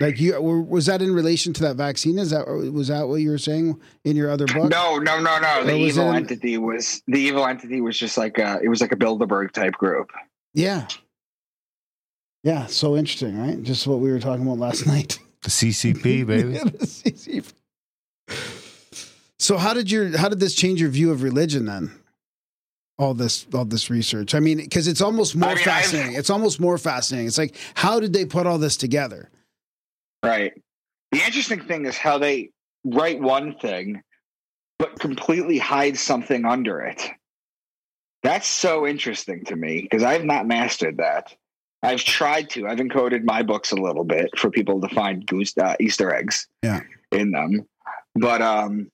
like you was that in relation to that vaccine? Is that was that what you were saying in your other book? No, no, no, no. The Or was evil it- entity was the evil entity was just like a, it was like a Bilderberg type group. Yeah. Yeah, so interesting, right? Just what we were talking about last night. the CCP, baby. Yeah, the CCP. So how did your how did this change your view of religion then? All this all this research. I mean, because it's almost more I mean, I've- fascinating. It's almost more fascinating. It's like how did they put all this together? Right. The interesting thing is how they write one thing, but completely hide something under it. That's so interesting to me because I've not mastered that. I've tried to. I've encoded my books a little bit for people to find goose uh, Easter eggs Yeah. in them. But um,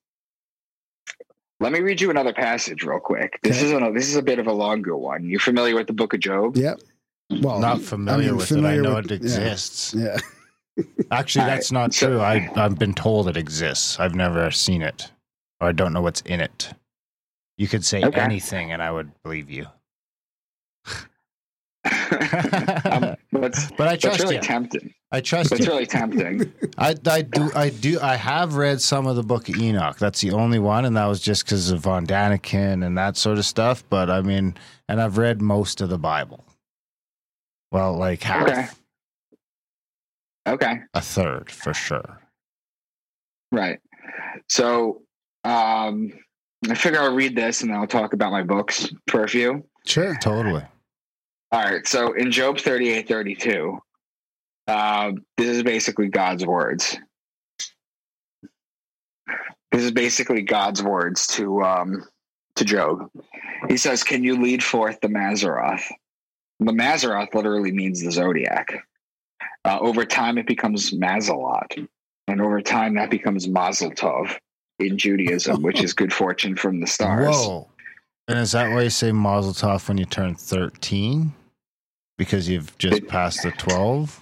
let me read you another passage real quick. This Okay. is a this is a bit of a longer one. You familiar with the Book of Job? Yep. Well, Not familiar I mean, with familiar it. I know with- it exists. Yeah. Actually, All right, that's not so- true. I I've been told it exists. I've never seen it, or I don't know what's in it. You could say Okay. anything, and I would believe you. um, that's, But I trust really you. tempting. I trust That's you. really tempting. I, I do I do I have read some of the Book of Enoch. That's the only one, and that was just because of Von Daniken and that sort of stuff. But I mean, and I've read most of the Bible. Well, like half, Okay. Okay. a third for sure. Right. So um, I figure I'll read this and then I'll talk about my books for a few. Sure. Totally. All right. So in Job 38 32, uh, this is basically God's words. This is basically God's words to um, to Job. He says, Can you lead forth the Mazaroth? The Mazaroth literally means the zodiac. Uh, over time, it becomes Mazalot. And over time, that becomes Mazel Tov in Judaism, which is good fortune from the stars. Whoa. And is that why you say Mazel Tov when you turn thirteen? Because you've just It- passed the twelve.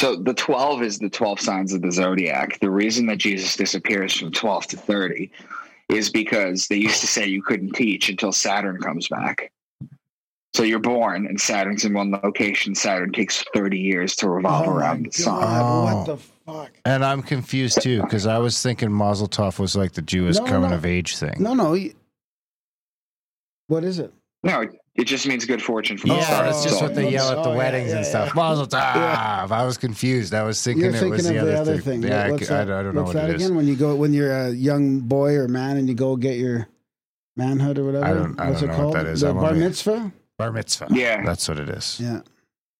So the 12 is the 12 signs of the zodiac. The reason that Jesus disappears from 12 to 30 is because they used to say you couldn't teach until Saturn comes back. So you're born and Saturn's in one location. Saturn takes 30 years to revolve Oh around the sun. Oh. What the oh. fuck? And I'm confused too because I was thinking Mazel Tov was like the Jewish No, no, coming no. of age thing. No, no. Y- What is it? No, it just means good fortune from the Yeah, stars. that's just what they yell at the Oh, weddings yeah, and stuff. Mazel Tov. Yeah. I was confused. I was thinking You're it thinking was of the other, thing. Yeah, I, What's I, I don't know What's what that it is. again? When you go when you're a young boy or man and you go get your manhood or whatever. I don't- I What's don't it know what that is. The I'm bar only- mitzvah. Bar mitzvah. Yeah. that's what it is. Yeah.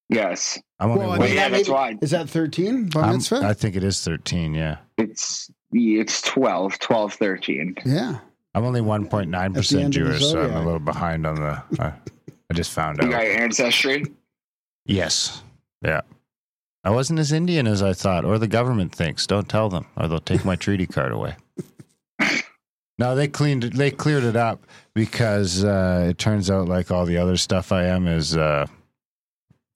Yes. I'm only Well, one- mean, yeah, that's why. Is that thirteen bar I'm- mitzvah? I think it is 13. Yeah, It's it's 12, 12, 13. yeah. I'm only 1.9 percent end of the Jewish, so I'm a little behind on the. I, I just found You out. got your ancestry? Yes. Yeah. I wasn't as Indian as I thought, or the government thinks. Don't tell them, or they'll take my treaty card away. No, they cleaned it. They cleared it up because uh, it turns out, like all the other stuff I am, is uh,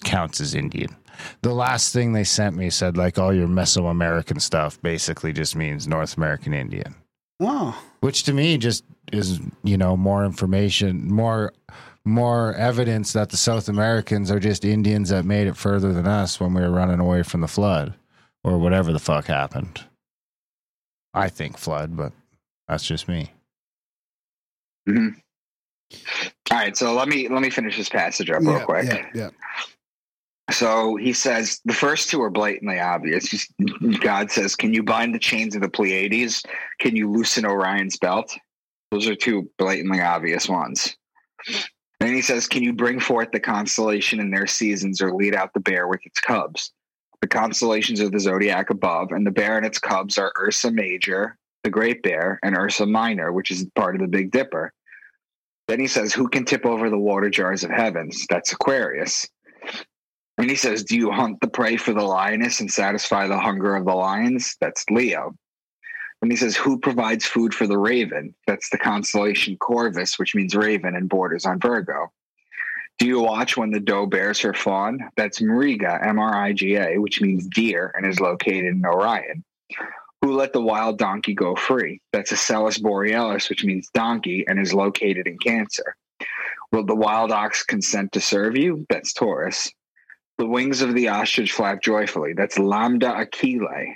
counts as Indian. The last thing they sent me said, like all your Mesoamerican stuff, basically just means North American Indian, Oh, which to me just is, you know, more information, more more evidence that the South Americans are just Indians that made it further than us when we were running away from the flood or whatever the fuck happened. I think flood, but that's just me. Mhm. All right, so let me let me finish this passage up real quick. yeah, yeah. So he says the first two are blatantly obvious. God says, "Can you bind the chains of the Pleiades? Can you loosen Orion's belt?" Those are two blatantly obvious ones. Then he says, "Can you bring forth the constellation in their seasons, or lead out the bear with its cubs?" The constellations of the zodiac above, and the bear and its cubs are Ursa Major, the Great Bear, and Ursa Minor, which is part of the Big Dipper. Then he says, Who can tip over the water jars of heavens? That's Aquarius. And he says, Do you hunt the prey for the lioness and satisfy the hunger of the lions? That's Leo. And he says, Who provides food for the raven? That's the constellation Corvus, which means raven and borders on Virgo. Do you watch when the doe bears her fawn? That's Mariga, M R I G A, which means deer and is located in Orion. Who let the wild donkey go free? That's Asellus borealis, which means donkey and is located in Cancer. Will the wild ox consent to serve you? That's Taurus. The wings of the ostrich flap joyfully. That's Lambda Achille.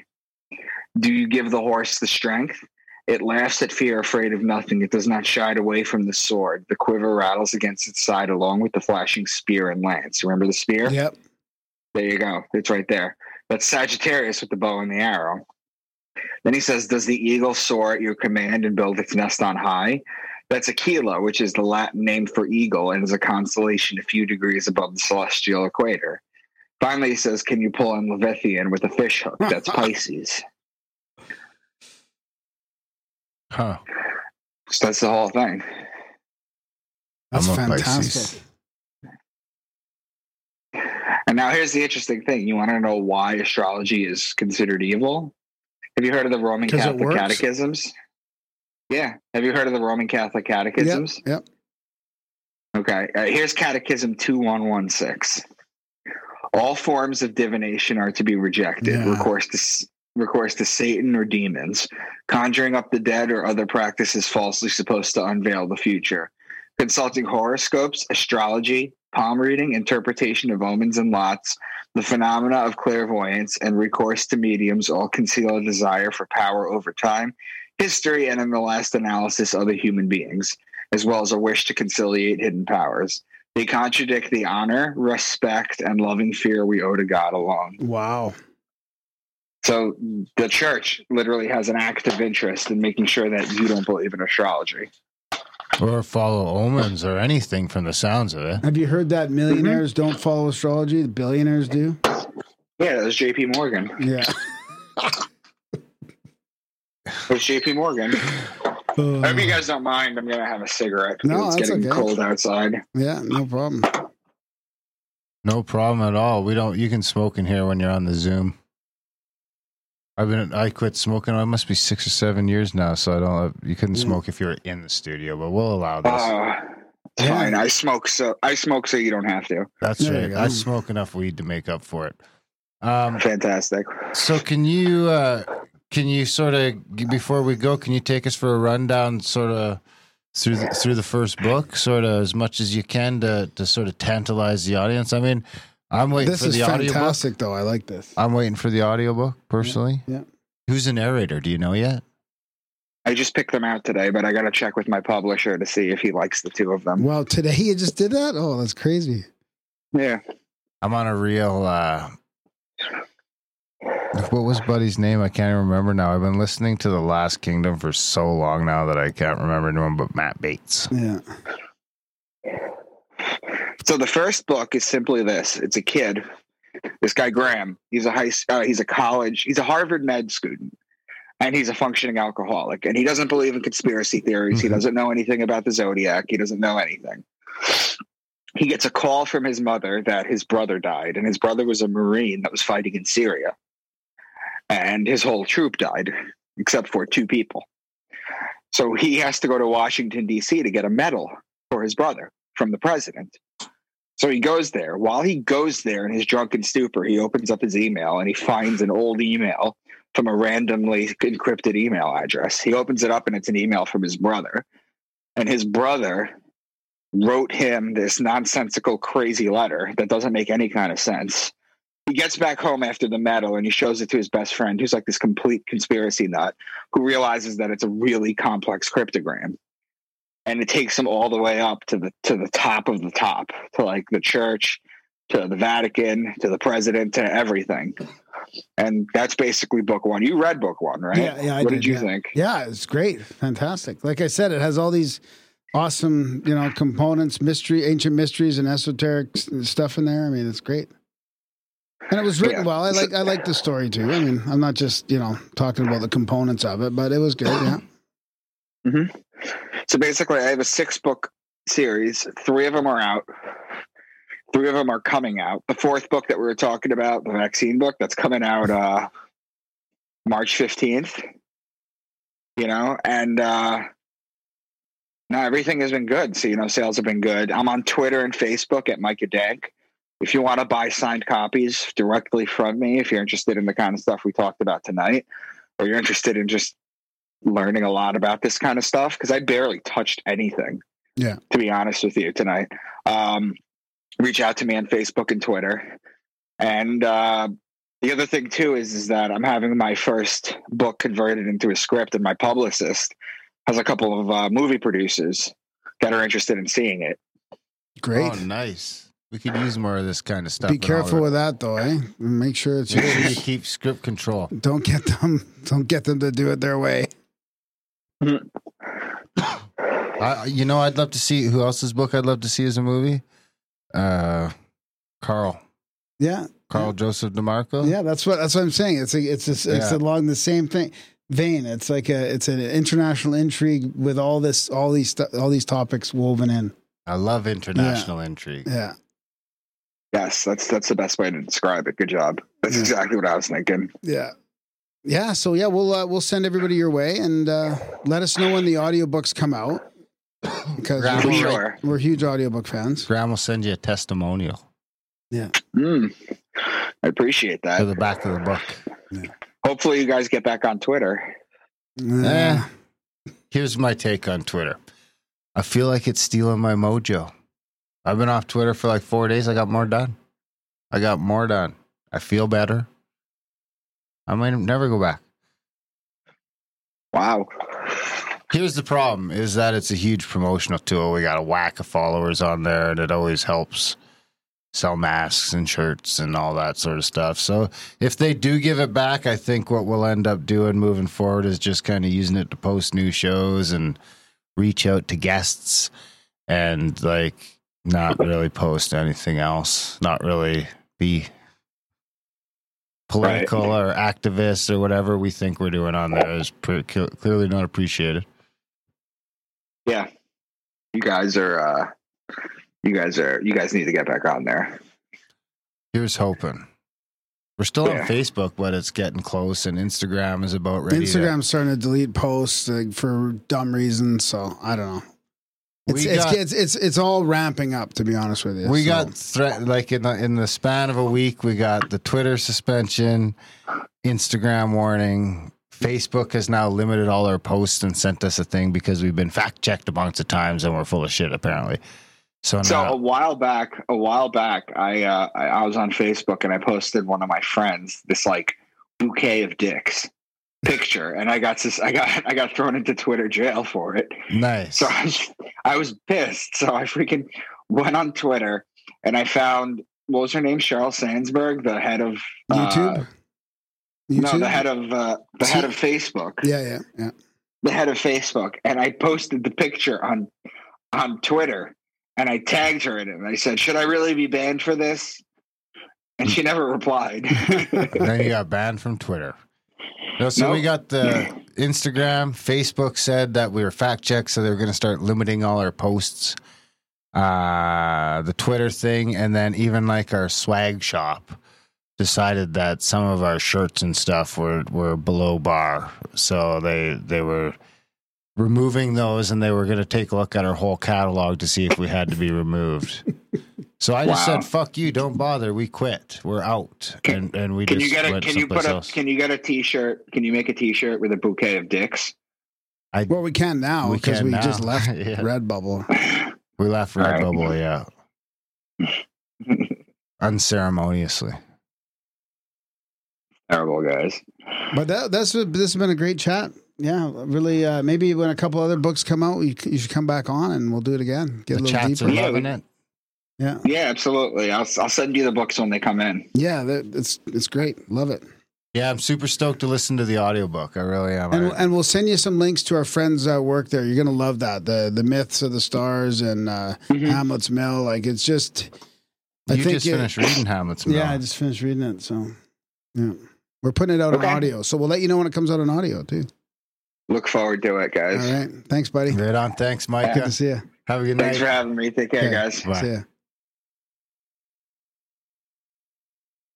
Do you give the horse the strength? It laughs at fear, afraid of nothing. It does not shy away from the sword. The quiver rattles against its side along with the flashing spear and lance. Remember the spear? Yep. There you go. It's right there. That's Sagittarius with the bow and the arrow. Then he says, Does the eagle soar at your command and build its nest on high? That's Aquila, which is the Latin name for eagle and is a constellation a few degrees above the celestial equator. Finally, he says, Can you pull on Leviathan with a fish hook? That's Pisces. Huh. So that's the whole thing. That's I'm fantastic. And now here's the interesting thing. You want to know why astrology is considered evil? Have you heard of the Roman Catholic catechisms? Yeah. Have you heard of the Roman Catholic catechisms? Yep. Okay. Uh, here's Catechism 2116. All forms of divination are to be rejected. Yeah. Recourse to recourse to Satan or demons, conjuring up the dead or other practices falsely supposed to unveil the future, consulting horoscopes, astrology, palm reading, interpretation of omens and lots, the phenomena of clairvoyance, and recourse to mediums all conceal a desire for power over time, history, and in the last analysis, other human beings, as well as a wish to conciliate hidden powers. They contradict the honor, respect, and loving fear we owe to God alone. Wow. So the church literally has an active interest in making sure that you don't believe in astrology. Or follow omens or anything from the sounds of it. Have you heard that millionaires mm-hmm. don't follow astrology? The billionaires do. Yeah, that was JP Morgan. Yeah. It was JP Morgan. I hope you guys don't mind. I'm gonna have a cigarette. because No, it's that's getting okay. cold outside. yeah, no problem. No problem at all. We don't. You can smoke in here when you're on the Zoom. I've been. I quit smoking. It must be six or seven years now. So I don't. You couldn't Mm. smoke if you were in the studio, but we'll allow this. Uh, it's Yeah. fine. I smoke so I smoke so you don't have to. That's there right. I smoke enough weed to make up for it. Um. Fantastic. So can you? uh Can you sort of before we go? Can you take us for a rundown, sort of through the, through the first book, sort of as much as you can to to sort of tantalize the audience? I mean, I'm waiting This for is the audiobook. fantastic, though. I like this. I'm waiting for the audiobook personally. Yeah. Who's the narrator? Do you know yet? I just picked them out today, but I got to check with my publisher to see if he likes the two of them. Well, today you just did that? Oh, that's crazy. Yeah. I'm on a real. uh What was Buddy's name? I can't even remember now. I've been listening to The Last Kingdom for so long now that I can't remember anyone but Matt Bates. Yeah. So the first book is simply this: it's a kid. This guy Graham. He's a high. Uh, he's a college. He's a Harvard med student, and he's a functioning alcoholic. And he doesn't believe in conspiracy theories. He Mhm. doesn't know anything about the zodiac. He doesn't know anything. He gets a call from his mother that his brother died, and his brother was a marine that was fighting in Syria, and his whole troop died except for two people. So he has to go to Washington D.C. to get a medal for his brother from the president. So he goes there. While he goes there in his drunken stupor, he opens up his email and he finds an old email from a randomly encrypted email address. He opens it up and it's an email from his brother. And his brother wrote him this nonsensical, crazy letter that doesn't make any kind of sense. He gets back home after the medal and he shows it to his best friend, who's like this complete conspiracy nut, who realizes that it's a really complex cryptogram and it takes him all the way up to the to the top of the top to like the church to the vatican to the president to everything and that's basically book one you read book one right Yeah, yeah, I what did, did, you yeah. think Yeah, it's great. Fantastic. Like I said, it has all these awesome, you know, components, mystery, ancient mysteries and esoteric stuff in there. I mean, it's great. And it was written Yeah. well. I like I like the story too. I mean, I'm not just, you know, talking about the components of it, but it was good, yeah. so basically i have a six book series three of them are out three of them are coming out the fourth book that we were talking about the vaccine book that's coming out uh march 15th you know and uh no everything has been good so you know sales have been good i'm on twitter and facebook at micah dank if you want to buy signed copies directly from me if you're interested in the kind of stuff we talked about tonight or you're interested in just learning a lot about this kind of stuff because i barely touched anything Yeah. to be honest with you tonight um reach out to me on facebook and twitter and uh the other thing too is is that I'm having my first book converted into a script, and my publicist has a couple of uh, movie producers that are interested in seeing it. Great. Oh, nice. We could use more of this kind of stuff. Be careful with that though, eh? Make sure it's Make sure you keep script control. Don't get them don't get them to do it their way. I, you know, I'd love to see who else's book I'd love to see as a movie. Uh, Carl, Yeah. Carl Joseph DeMarco. Yeah, that's what that's what I'm saying. It's a, it's a, it's Yeah. along the same thing vein. It's like a it's an international intrigue with all this all these all these topics woven in. I love international intrigue. Yeah. Yes, that's that's the best way to describe it. Good job. That's Yeah. exactly what I was thinking. Yeah. Yeah, so yeah, we'll uh, we'll send everybody your way and uh, let us know when the audiobooks come out because Graham we're, sure. we're huge audiobook fans. Graham will send you a testimonial Mm, I appreciate that. to that. the back of the book. Hopefully, you guys get back on Twitter. Uh, Here's my take on Twitter. I feel like it's stealing my mojo. I've been off Twitter for like four days. I got more done. I got more done. I feel better. I might never go back. Wow. Here's the problem is that it's a huge promotional tool. We got a whack of followers on there and it always helps sell masks and shirts and all that sort of stuff. So if they do give it back, I think what we'll end up doing moving forward is just kind of using it to post new shows and reach out to guests and like not really post anything else, not really be political or activists or whatever we think we're doing on there is pre- clearly not appreciated. Yeah. You guys are. uh You guys are. You guys need to get back on there. Here's hoping. We're still Yeah. on Facebook, but it's getting close, and Instagram is about ready. Instagram's starting to delete posts like, for dumb reasons. So I don't know. It's it's, got- it's it's it's all ramping up. To be honest with you, we So, got threat like in the in the span of a week, we got the Twitter suspension, Instagram warning. Facebook has now limited all our posts and sent us a thing because we've been fact checked a bunch of times and we're full of shit apparently. So So a while back, a while back, I, uh, I I was on Facebook and I posted one of my friends this like bouquet of dicks picture, and I got this. I got I got thrown into Twitter jail for it. nice. So I was, I was pissed. So I freaking went on Twitter and I found what was her name? Sheryl Sandsberg, the head of uh, YouTube. no, the head of uh, the head of Facebook. Yeah, yeah, yeah. the head of Facebook, and I posted the picture on on Twitter, and I tagged her in it. And I said, "Should I really be banned for this?" And she never replied. then you got banned from Twitter. No, so we got the Instagram, Facebook said that we were fact checked, so they were going to start limiting all our posts. Uh, the Twitter thing, and then even like our swag shop decided that some of our shirts and stuff were were below bar, so they they were removing those, and they were going to take a look at our whole catalog to see if we had to be removed. So I just Wow. said, "Fuck you! Don't bother. We quit. We're out." Can- and and we can just you get a? Can you put a? else. Can you get a T-shirt? Can you make a T-shirt with a bouquet of dicks? I, Well, we can now because can we, now. just left Yeah. Redbubble. We left All right. Redbubble, yeah, unceremoniously. Terrible guys. But that that's this has been a great chat. Yeah, really. Uh, maybe when a couple other books come out, you, you should come back on and we'll do it again. Get a little chats deeper. Yeah, loving it. Yeah, Yeah, absolutely. I'll I'll send you the books when they come in. yeah. That, it's it's great. Love it. Yeah, I'm super stoked to listen to the audiobook. I really am. And, I- and we'll send you some links to our friends at work there. You're gonna love that. The the myths of the stars and uh, Mhm. Hamlet's Mill. Like it's just. I you think just it- finished reading Hamlet's Mill. Yeah, I just finished reading it. So, yeah, we're putting it out Okay. on audio. So we'll let you know when it comes out on audio too. Look forward to it, guys. All right. Thanks, buddy. Right on. Thanks, Mike. Good to see you. Have a good Thanks night. for having me. Take care, Okay. guys. Bye. See ya.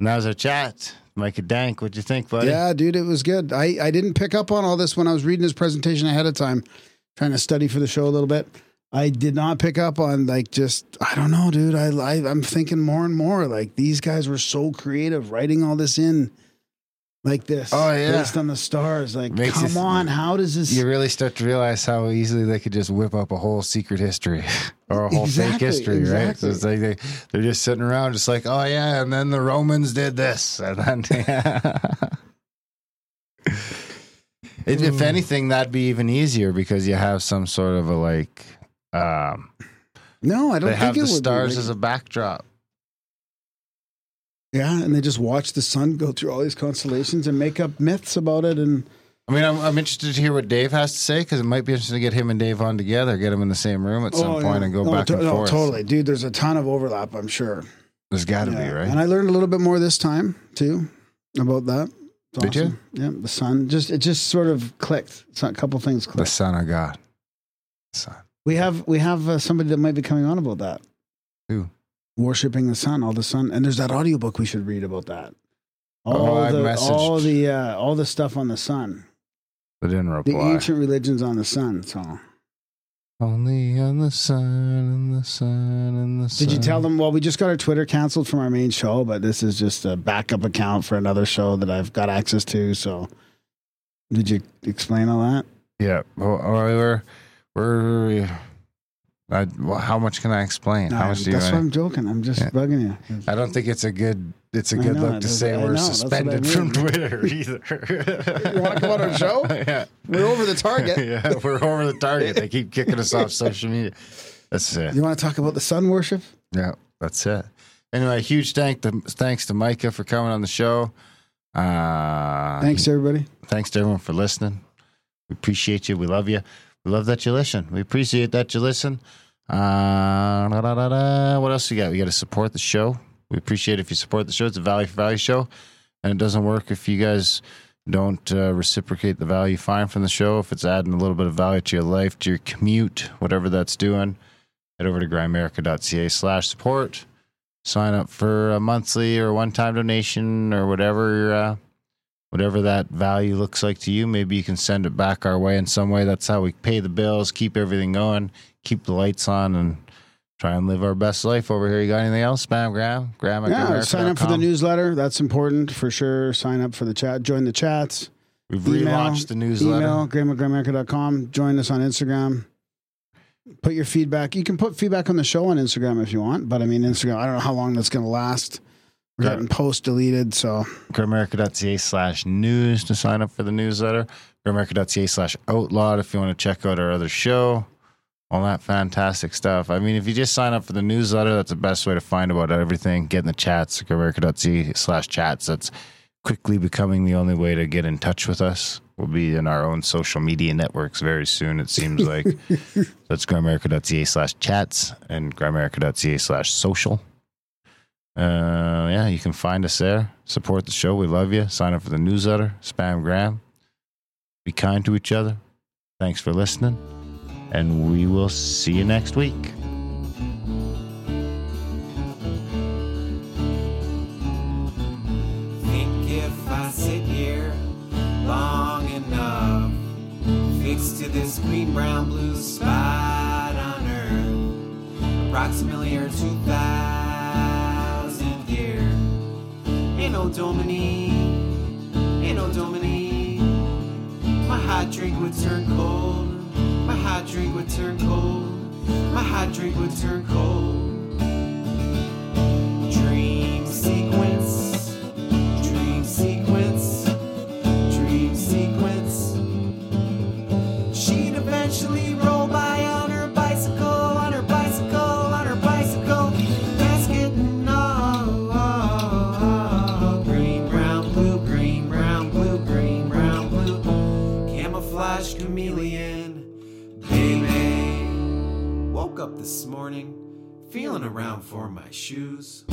And that was our chat. Micah Dank, what'd you think, buddy? Yeah, dude, it was good. I, I didn't pick up on all this when I was reading his presentation ahead of time, trying to study for the show a little bit. I did not pick up on like just I don't know, dude. I, I I'm thinking more and more like these guys were so creative writing all this in like this. Oh, yeah. based on the stars. Like, Makes come on, how does this? You really start to realize how easily they could just whip up a whole secret history or a whole fake Exactly, history, right? So exactly. it's like they, they're just sitting around, just like, oh, yeah, and then the Romans did this. And then, If- if Hmm. anything, that'd be even easier because you have some sort of a like, um, no, I don't they think have the stars like- as a backdrop. Yeah, and they just watch the sun go through all these constellations and make up myths about it and. I mean, I'm, I'm interested to hear what Dave has to say because it might be interesting to get him and Dave on together, get them in the same room at some Oh, point yeah. and go No, back to- and no, forth. Totally, dude. There's a ton of overlap. I'm sure. There's got to Yeah. be, right? And I learned a little bit more this time too about that. It's Did you? Yeah, the sun just it just sort of clicked. It's a couple things clicked. the. Son of God. Son. We have we have uh, somebody that might be coming on about that. Who? Worshiping the sun, all the sun, and there's that audiobook we should read about that. All Oh, the all the uh, all the stuff on the sun, They didn't reply. the ancient religions on the sun. So Only on the sun and the sun and the sun. Did you tell them? Well, we just got our Twitter canceled from our main show, but this is just a backup account for another show that I've got access to. So, did you explain all that? Yeah. Well, we're we're. I, well, how much can I explain? How much do you? that's why? I'm joking. I'm just Yeah. bugging you. I don't think it's a good. It's a good know, look to say we're know, what I suspended from. Twitter either. You wanna come on our show? yeah. We're over the target. yeah, we're over the target. They keep kicking us off social media. That's it. You want to talk about the sun worship? Yeah, that's it. Anyway, huge thank to, thanks to Micah for coming on the show. Uh, Thanks, everybody. Thanks to everyone for listening. We appreciate you. We love you. We love that you listen. We appreciate that you listen. Uh, da, da, da. What else we got? We got to support the show. We appreciate if you support the show. It's a value for value show, and it doesn't work if you guys don't uh, reciprocate the value you find from the show. If it's adding a little bit of value to your life, to your commute, whatever that's doing, head over to grimerica.ca slash support. Sign up for a monthly or one-time donation or whatever uh, whatever that value looks like to you. Maybe you can send it back our way in some way. That's how we pay the bills, keep everything going, keep the lights on, and try and live our best life over here. You got anything else, Spam Graham? Graham at Yeah, sign up for the newsletter. That's important for sure. Sign up for the chat. Join the chats. We've Email, relaunched the newsletter. Email, graham. Join us on Instagram. Put your feedback. You can put feedback on the show on Instagram if you want, but I mean, Instagram, I don't know how long that's going to last. We're getting posts deleted, so grimerica.ca slash news to sign up for the newsletter. grimerica.ca slash outlawed if you want to check out our other show. All that fantastic stuff. I mean, if you just sign up for the newsletter, that's the best way to find about everything. Get in the chats, grimerica.ca slash chats. That's quickly becoming the only way to get in touch with us. We'll be in our own social media networks very soon, it seems like. that's grimerica.ca slash chats and grimerica.ca slash social. Uh, yeah, you can find us there. Support the show. We love you. Sign up for the newsletter. Spam Graham. Be kind to each other. Thanks for listening. And we will see you next week. Think if I sit here long enough, fixed to this green, brown, blue spot on Earth, approximately or two thousand year. Ain't no Domini, ain't no Domini. My hot drink would turn cold. My hot drink would turn cold. My hot drink would turn cold. Dream sequence, dream sequence, dream sequence. She'd eventually roll by on her bicycle, on her bicycle, on her bicycle. Green, brown, blue, green, brown, blue, green, brown, blue. Camouflage chameleon, this morning, feeling around for my shoes.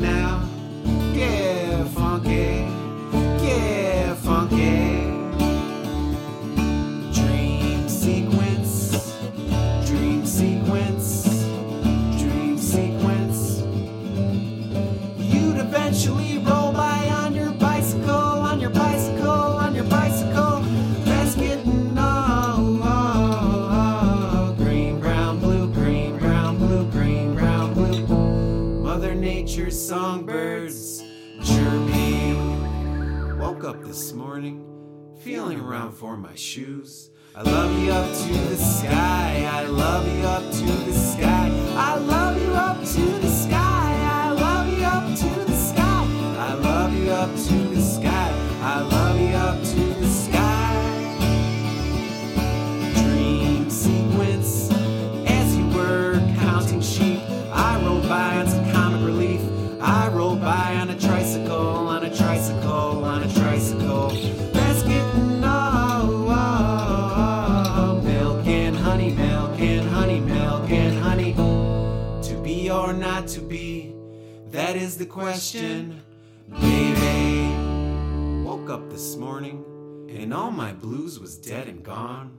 Now. Songbirds chirping. Woke up this morning, feeling around for my shoes. I love you up to the sky. I love you up to the sky. I love you up to the sky. I love you up to the sky. I love you up to That is the question, baby. Woke up this morning and all my blues was dead and gone.